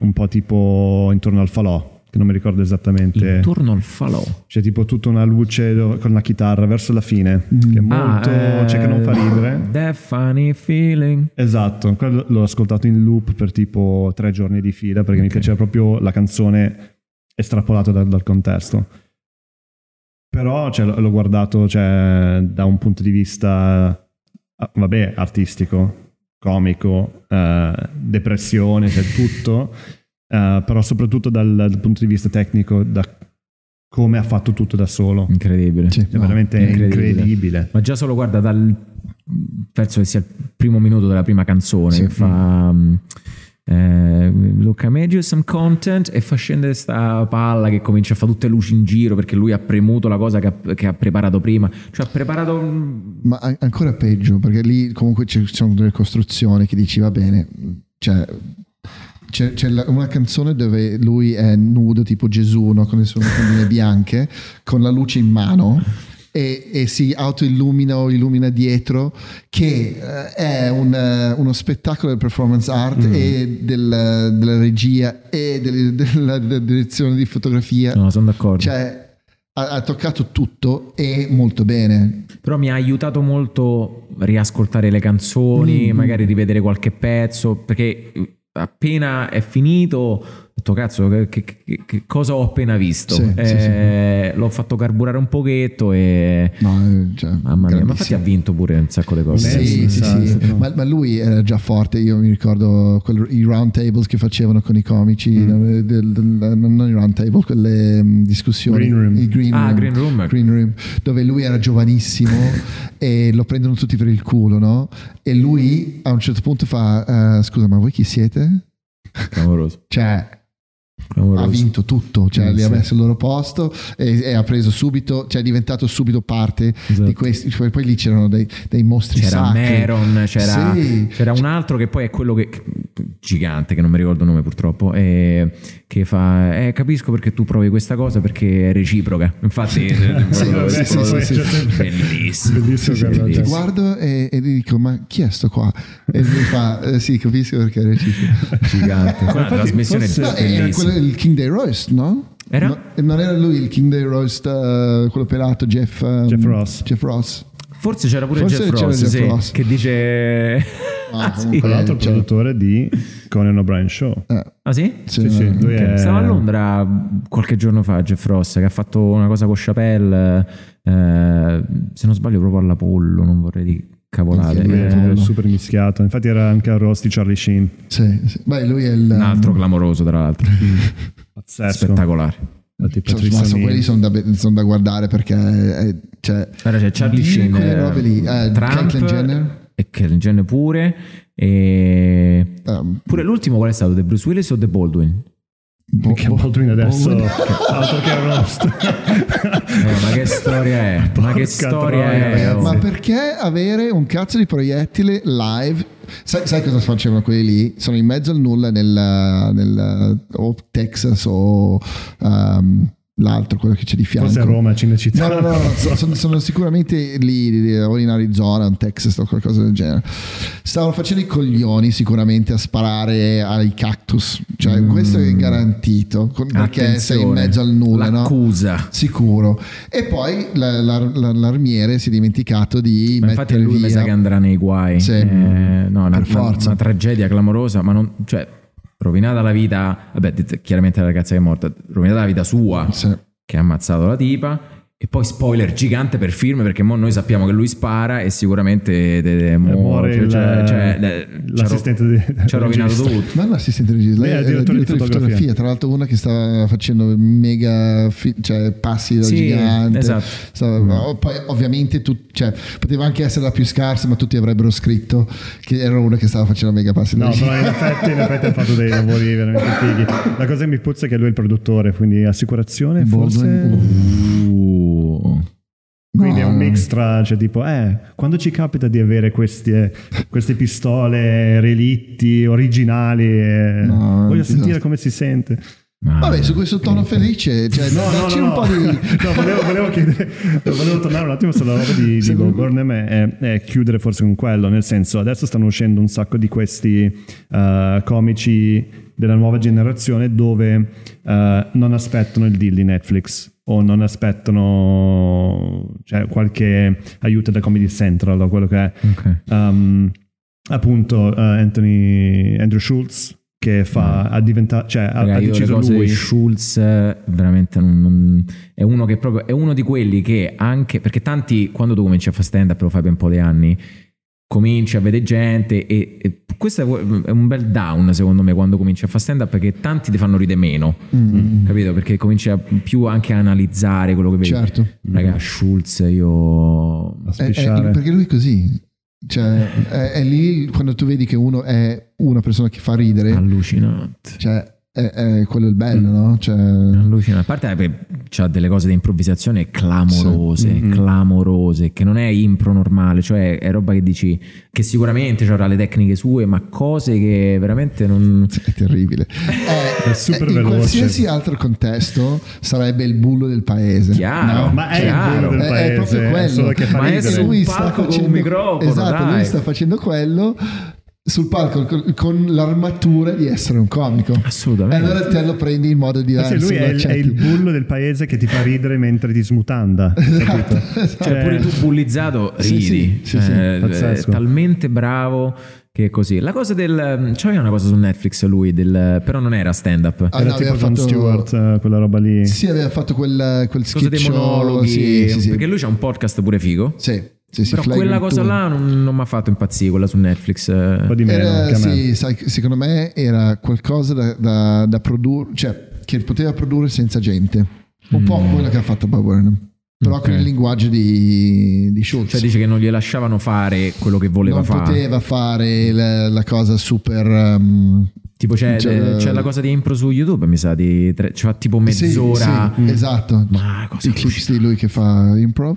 un po' tipo intorno al falò, che non mi ricordo esattamente. Intorno al falò. C'è tipo tutta una luce con la chitarra verso la fine, che è molto, Ah, cioè che non fa eh, ridere. That funny feeling. Esatto, quello l'ho ascoltato in loop per tipo tre giorni di fila perché mi piaceva proprio la canzone estrapolata dal, dal contesto. Però cioè, l'ho l'ho guardato cioè, da un punto di vista, ah, vabbè, artistico, comico, eh, depressione, cioè tutto, eh, però soprattutto dal, dal punto di vista tecnico, da come ha fatto tutto da solo. Incredibile. Sì. È No, veramente incredibile. incredibile. Ma già solo guarda dal penso che sia il primo minuto della prima canzone Sì. che fa mm, eh, Look I made you some content e fa scendere sta palla che comincia a fare tutte luci in giro perché lui ha premuto la cosa che ha, che ha preparato prima cioè ha preparato mm, Ma an- ancora peggio, perché lì comunque ci sono delle costruzioni che dici va bene, cioè c'è, c'è la- una canzone dove lui è nudo tipo Gesù no? con le sue mutandine bianche con la luce in mano e, e si autoillumina o illumina dietro che eh, è un, eh, uno spettacolo del performance art e del- della regia e del- della, della direzione di fotografia no sono d'accordo cioè ha, ha toccato tutto e molto bene però mi ha aiutato molto riascoltare le canzoni Mm. magari rivedere qualche pezzo perché appena è finito detto cazzo che, che- che- cosa ho appena visto Sì, sì, Eh, l'ho fatto carburare un pochetto e no, eh, cioè, Mamma mia, ma infatti ha vinto pure un sacco di cose. Sì, sì, sì, sì. sì. Ma, ma lui era già forte. Io mi ricordo quel- i round tables che facevano con i comici, Mm. eh, del- del- non i round table, quelle mm, discussioni. Green room. I green Ah, room, Green Room. Green room, dove lui era giovanissimo e lo prendono tutti per il culo, no? E lui a un certo punto fa: eh, Scusa, ma voi chi siete? Clamoroso. Cioè, clamoroso. Ha vinto tutto, cioè Mm, li ha sì. messo al loro posto e, e ha preso subito, cioè è diventato subito parte Esatto. di questi. Poi, poi lì c'erano dei, dei mostri C'era sacri. Meron, c'era, Sì. c'era un altro che poi è quello che gigante, che non mi ricordo il nome purtroppo, e che fa eh, capisco perché tu provi questa cosa perché è reciproca. Infatti, eh, sì, sì, sì, sì. bellissimo. Bellissimo Sì, Ti guardo e, e gli dico: Ma chi è sto qua? E lui fa: "Eh, Sì, capisco perché è reciproco. Gigante. Quella trasmissione è bellissima. Il King Day Roast, no? Era? No, non era lui il King Day Roast, eh, quello pelato, Jeff, ehm, Jeff Ross. Jeff Ross. Forse c'era pure Forse Jeff c'era Ross, Jeff sì, Ross. che dice... Ah, Ah, sì? Tra l'altro Cioè- produttore di Conan O'Brien Show. Eh, Ah sì? sì, Sì, sì, eh, lui Ok. è- Stava a Londra qualche giorno fa Jeff Ross che ha fatto una cosa con Chappelle eh, se non sbaglio proprio all'Apollo non vorrei di cavolate lui è Eh, è super mischiato. Infatti era anche a Ross di Charlie Sheen. sì, sì. Beh, lui è il. un altro clamoroso tra l'altro Pazzesco. spettacolare Cioè, Patricia ma so- Neal. quelli sono da, son da guardare perché eh, cioè, Allora c'è Charlie Sheen eh, robe lì, eh, Trump Jenner e Caitlyn Jenner pure e ehm, pure l'ultimo qual è stato? The Bruce Willis o The Baldwin? Bo- Che Bo- Baldwin adesso Baldwin. altro che roast. Eh, ma che storia è? ma che Porca storia troia, è? ragazzi. oh. Ma perché avere un cazzo di proiettile live? Sai, sai cosa facevano quelli lì? Sono in mezzo al nulla nel, nel- o Texas o um, l'altro, quello che c'è di fianco. Forse a Roma, Cinecittà. No, no, no, no, sono, sono sicuramente lì, lì, in Arizona, in Texas o qualcosa del genere. Stavano facendo i coglioni sicuramente a sparare ai cactus, cioè Mm. questo è garantito perché sei in Attenzione, mezzo al nulla, no? L'accusa. Sicuro. E poi la- la- la- l'armiere si è dimenticato di Ma infatti mettere lui mi via. sa che andrà nei guai. Sì. Eh, no, una, Per forza. una tragedia clamorosa, ma non, cioè, rovinata la vita, vabbè, chiaramente la ragazza che è morta, rovinata la vita sua, Sì. che ha ammazzato la tipa. E poi spoiler gigante per film perché mo noi sappiamo che lui spara e sicuramente de- de- muore. muore il- cioè, cioè, le- l'assistente ci ha ro- di- ci ha rovinato tutto. Ma l'assistente regista, lei è la direttore di di fotografia. fotografia, tra l'altro una che stava facendo mega fi- cioè, passi da Sì, gigante. esatto. Stava- oh, poi ovviamente tu- cioè, poteva anche essere la più scarsa, ma tutti avrebbero scritto che era una che stava facendo mega passi da No, però in effetti, in effetti ha fatto dei lavori veramente fighi. La cosa che mi puzza è che lui è il produttore, quindi assicurazione forse. Baldwin, Uh. Quindi è un No. mix tra, cioè tipo, eh, quando ci capita di avere queste, queste pistole relitti originali, eh, No, voglio disastro. sentire come si sente. Ma- Vabbè, su questo tono felice, cioè, No, no, no, un no. po' di... No, volevo, volevo chiedere, volevo tornare un attimo sulla roba di, di Secondo- Bob Burnham e, e chiudere forse con quello, nel senso adesso stanno uscendo un sacco di questi eh, comici della nuova generazione dove eh, non aspettano il deal di Netflix o non aspettano cioè, qualche aiuto da Comedy Central o quello che è. Ok. Um, appunto eh, Anthony Andrew Schultz che fa, ha diventato, cioè ha, Raga, ha io deciso cose lui. Schulz eh, veramente non, non- è uno che proprio è uno di quelli che anche perché tanti quando tu cominci a fare stand up lo fai per un po' di anni cominci a vedere gente e, e questo è un bel down secondo me quando cominci a fare stand up perché tanti ti fanno ridere meno Mm, capito? Perché cominci a, più anche a analizzare quello che vedi. Certo. raga Schulz io È- è- perché lui è così. Cioè, è, è lì quando tu vedi che uno è una persona che fa ridere, allucinante. Cioè, è, è quello il bello, no? Cioè, Allucinante. A parte che c'ha delle cose di improvvisazione clamorose, Sì. Mm-hmm. clamorose, che non è impro normale, cioè è roba che dici che sicuramente avrà le tecniche sue, ma cose che veramente non... è terribile. È, È super in veloce. qualsiasi altro contesto sarebbe il bullo del paese. Chiaro, no? Ma è il chiaro. bullo del È- è paese, proprio è quello. solo che fa Ma è ridere. su- lui un sta palco con un facendo- microfono, esatto, dai. lui sta facendo quello sul palco con, con l'armatura di essere un comico. E Assolutamente. allora te lo prendi in modo Ma diverso. sì, lui è il, è il bullo del paese che ti fa ridere mentre ti smutanda. capito? Esatto. Cioè, pure tu bullizzato ridi. sì, sì, Cioè, sì. è talmente bravo che è così. La cosa del... C'aveva una cosa su Netflix lui, del, però non era stand up. Ah, Era no, tipo fatto- Stewart, eh, quella roba lì. Sì, aveva fatto quel, quel Cosa sketch dei show, monologhi. Sì, sì, sì. Perché lui c'ha un podcast pure figo. Sì, sì, sì, Però quella cosa là non, non mi ha fatto impazzire, quella su Netflix. eh. Un po' di meno Era, sì, sai, secondo me era qualcosa da, da- da produrre, cioè che poteva produrre senza gente. Un po' quello che ha fatto Bob Burnham, però Mm. Ok. con il linguaggio di, di Schultz. Cioè dice che non gli lasciavano fare quello che voleva non fare. poteva fare la, la cosa super... um, Tipo c'è, Cioè- c'è la cosa di impro su YouTube, mi sa, di tre- ci fa tipo sì, mezz'ora. sì, esatto. Ma cosa I clips di lui che fa improv.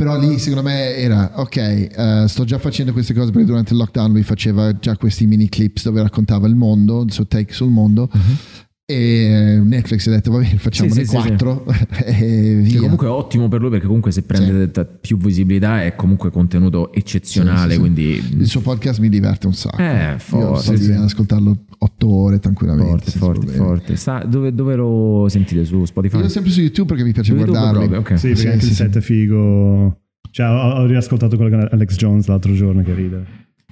Però lì secondo me era ok, eh, sto già facendo queste cose perché durante il lockdown lui faceva già questi mini clips dove raccontava il mondo, il suo take sul mondo. E Netflix ha detto va bene, facciamone Sì, sì, sì, quattro e Che comunque è ottimo per lui perché comunque se prende più visibilità è comunque contenuto eccezionale, Sì, sì, sì. quindi il suo podcast mi diverte un sacco. Eh, Io forte, sto sì. ad ascoltarlo otto ore tranquillamente. forte, forte, problemi. forte. Sta- dove, dove lo sentite su Spotify? Io sempre su YouTube perché mi piace Su YouTube guardarli. proprio, ok. Sì, perché Sì, anche sì, il sì. set è figo. Cioè, ho, ho riascoltato quello con Alex Jones l'altro giorno che ride.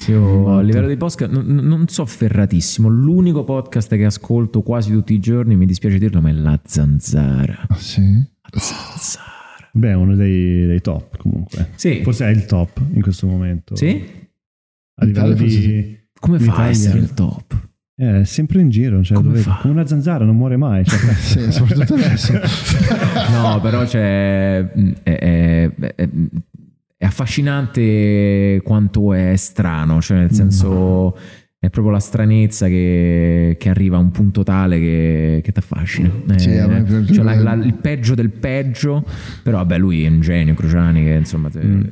Io a livello di podcast non, non so ferratissimo. L'unico podcast che ascolto quasi tutti i giorni, mi dispiace dirlo, ma è La Zanzara. Ah, sì? La Zanzara. Beh, è uno dei, dei top comunque. Sì. Forse è il top in questo momento. Sì? A livello di... Come fa a essere il top? Eh, È sempre in giro, cioè, Come dove- come una zanzara, non muore mai. Cioè, Sì, soprattutto adesso. No, però c'è. È, è- affascinante quanto è strano, cioè nel senso. È proprio la stranezza che, che arriva a un punto tale che, che ti affascina. Sì, Eh, cioè la- la- il peggio del peggio, però vabbè, lui è un genio, Cruciani, che insomma, te-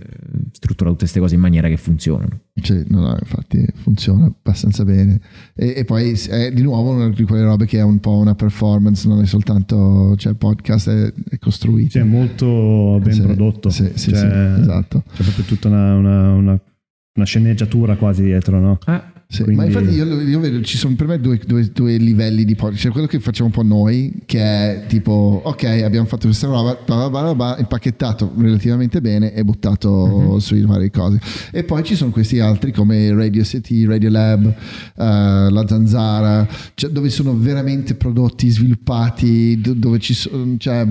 struttura tutte queste cose in maniera che funzionano. Cioè, no, no, infatti funziona abbastanza bene. E, e poi è di nuovo una di quelle robe che è un po' una performance, non è soltanto, cioè il podcast è, è costruito. Sì, è molto ben Sì, prodotto. sì, sì, Cioè, sì, esatto. C'è proprio tutta una, una- una- una sceneggiatura quasi dietro, no? Ah, Sì, Quindi- Ma infatti io, io vedo, ci sono per me due, due- due livelli di podcast. C'è quello che facciamo un po' noi, che è tipo, ok, abbiamo fatto questa roba, bla bla bla impacchettato relativamente bene e buttato sui varie cose. E poi ci sono questi altri come Radio City, Radio Lab, eh, La Zanzara, cioè, dove sono veramente prodotti sviluppati, do- dove ci sono... Cioè,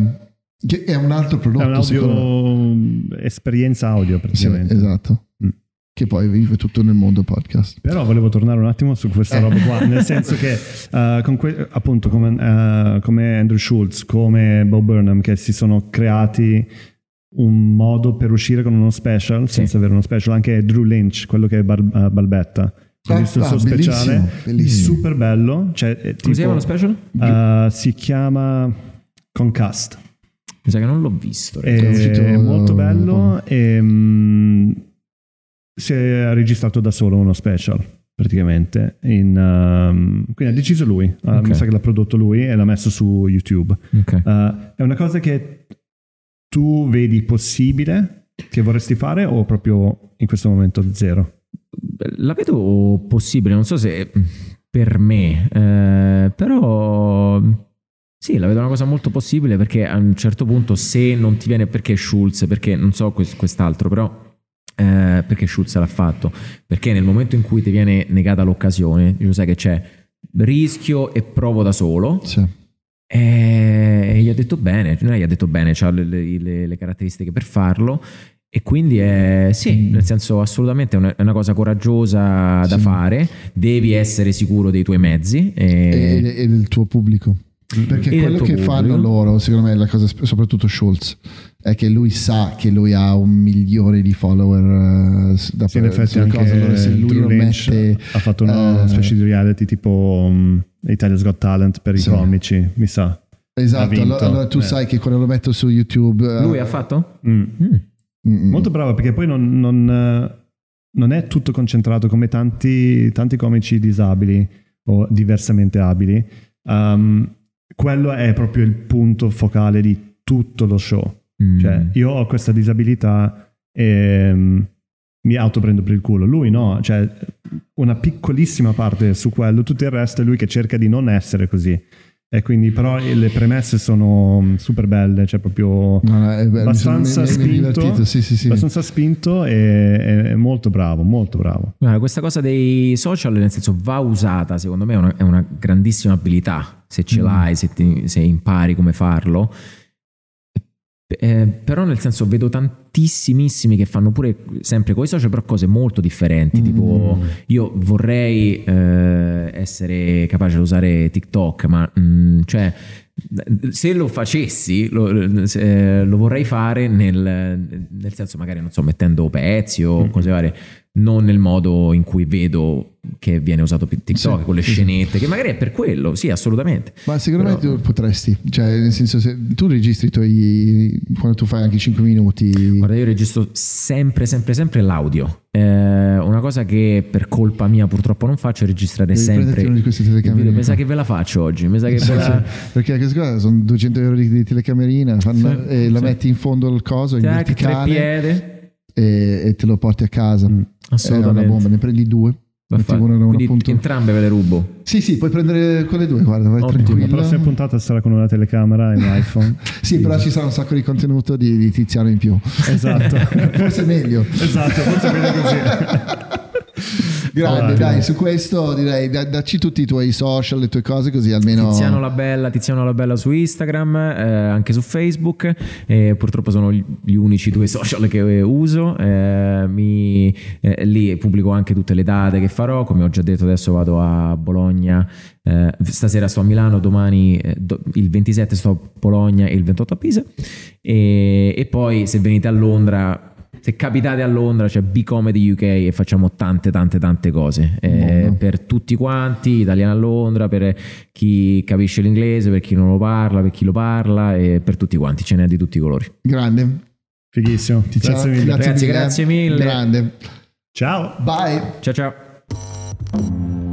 è un altro prodotto. È un secondo me. audio, esperienza audio Sì, praticamente. esatto. Mm. Che poi vive tutto nel mondo podcast. Però volevo tornare un attimo su questa roba qua, nel senso che con que- appunto come, eh, come Andrew Schultz, come Bob Burnham, che si sono creati un modo per uscire con uno special, senza avere uno special, anche Drew Lynch, quello che è Bar- eh, Balbetta. Ho Ah, visto il ah, suo speciale, bellissimo, bellissimo. super bello. Cioè, come tipo- si chiama lo special? si chiama Concast. Mi sa che non l'ho visto. È È uscito- molto bello e mm, si è registrato da solo uno special praticamente in, um, quindi ha deciso lui uh, Ok. mi sa che l'ha prodotto lui e l'ha messo su YouTube Ok. Uh, è una cosa che tu vedi possibile che vorresti fare o proprio in questo momento zero La vedo possibile, non so se per me, eh, però sì, la vedo una cosa molto possibile perché a un certo punto se non ti viene perché Schulz, perché non so quest- quest'altro, però eh, perché Schulz l'ha fatto, perché nel momento in cui ti viene negata l'occasione, lo sai che c'è rischio e provo da solo, Sì. e gli ha detto bene, non è gli ha detto bene, ha le, le- le caratteristiche per farlo. E quindi è sì, nel senso assolutamente è una, è una cosa coraggiosa da Sì. fare, devi essere sicuro dei tuoi mezzi. E, e, e del tuo pubblico. Perché E quello che pubblico. fanno loro, secondo me, la cosa, soprattutto Schultz, è che lui sa che lui ha un milione di follower eh, da sì, in effetti anche cose, allora se lui lo mette ha fatto una eh, specie di reality tipo um, Italia's Got Talent per Sì. i comici mi sa Esatto, allora, allora tu Eh. sai che quando lo metto su YouTube eh, lui ha fatto? Mm. Mm. Molto brava perché poi non, non, non è tutto concentrato come tanti, tanti comici disabili o diversamente abili. Um, quello è proprio il punto focale di tutto lo show. Mm. Cioè, io ho questa disabilità e mm, mi autoprendo per il culo. Lui no, cioè una piccolissima parte su quello, tutto il resto è lui che cerca di non essere così. E quindi però le premesse sono mm, super belle, cioè proprio No, no, è bello, mi sono- abbastanza mi- mi- mi spinto, divertito, sì, sì, sì. abbastanza spinto e è, è molto bravo, molto bravo. Guarda, questa cosa dei social, nel senso, va usata, secondo me è una, è una grandissima abilità, se ce Mm. l'hai, se, ti- se impari come farlo. Eh, però nel senso vedo tantissimissimi che fanno pure sempre con i social però cose molto differenti Mm. tipo io vorrei eh, essere capace di usare TikTok ma mm, cioè se lo facessi lo, se- lo vorrei fare nel, nel senso magari non so mettendo pezzi o Mm. cose varie non nel modo in cui vedo che viene usato TikTok Sì, con le sì, sì. scenette che magari è per quello sì assolutamente Ma me Però- potresti, cioè nel senso se tu registri i tuoi, quando tu fai anche 5 minuti, Guarda, io registro sempre, sempre, sempre l'audio. Eh, una cosa che per colpa mia purtroppo non faccio è registrare Devi sempre. una di queste telecamere. Mi sa qua. che ve la faccio oggi. Mi sa che Sì, ve la... perché queste cose sono 200 euro di, di telecamerina fanno- Sì, e la sì. metti in fondo al coso in Tac, tre verticale piede. e, e te lo porti a casa. Mm. È una Assolutamente. bomba, ne prendi due. Uno Quindi punto. entrambe ve le rubo. Sì, sì, puoi prendere quelle due, guarda, vai Ottimo. La tranquillo. prossima puntata sarà con una telecamera e un iPhone. Sì, però ci sarà un sacco di contenuto di, di Tiziano in più. esatto. Forse meglio. esatto, forse è meglio così. Grande, dai, su questo direi da- dacci tutti i tuoi social, le tue cose così almeno... Tiziano la Bella, Tiziano la Bella su Instagram, eh, anche su Facebook. Eh, purtroppo sono gli gli unici due social che eh, uso. Eh, mi- eh, lì pubblico anche tutte le date che farò. Come ho già detto, adesso vado a Bologna. eh, stasera sto a Milano, domani eh, do- il 27 sto a Bologna e il 28 a Pisa. E, e poi se venite a Londra. Se capitate a Londra c'è B-Comedy UK e facciamo tante tante tante cose eh, per tutti quanti, italiani a Londra, per chi capisce l'inglese, per chi non lo parla, per chi lo parla e per tutti quanti, ce n'è di tutti i colori. Grande. Fighissimo. Tiziano, Grazie mille. Ragazzi, grazie mille. Grande. Ciao. Bye. Ciao ciao.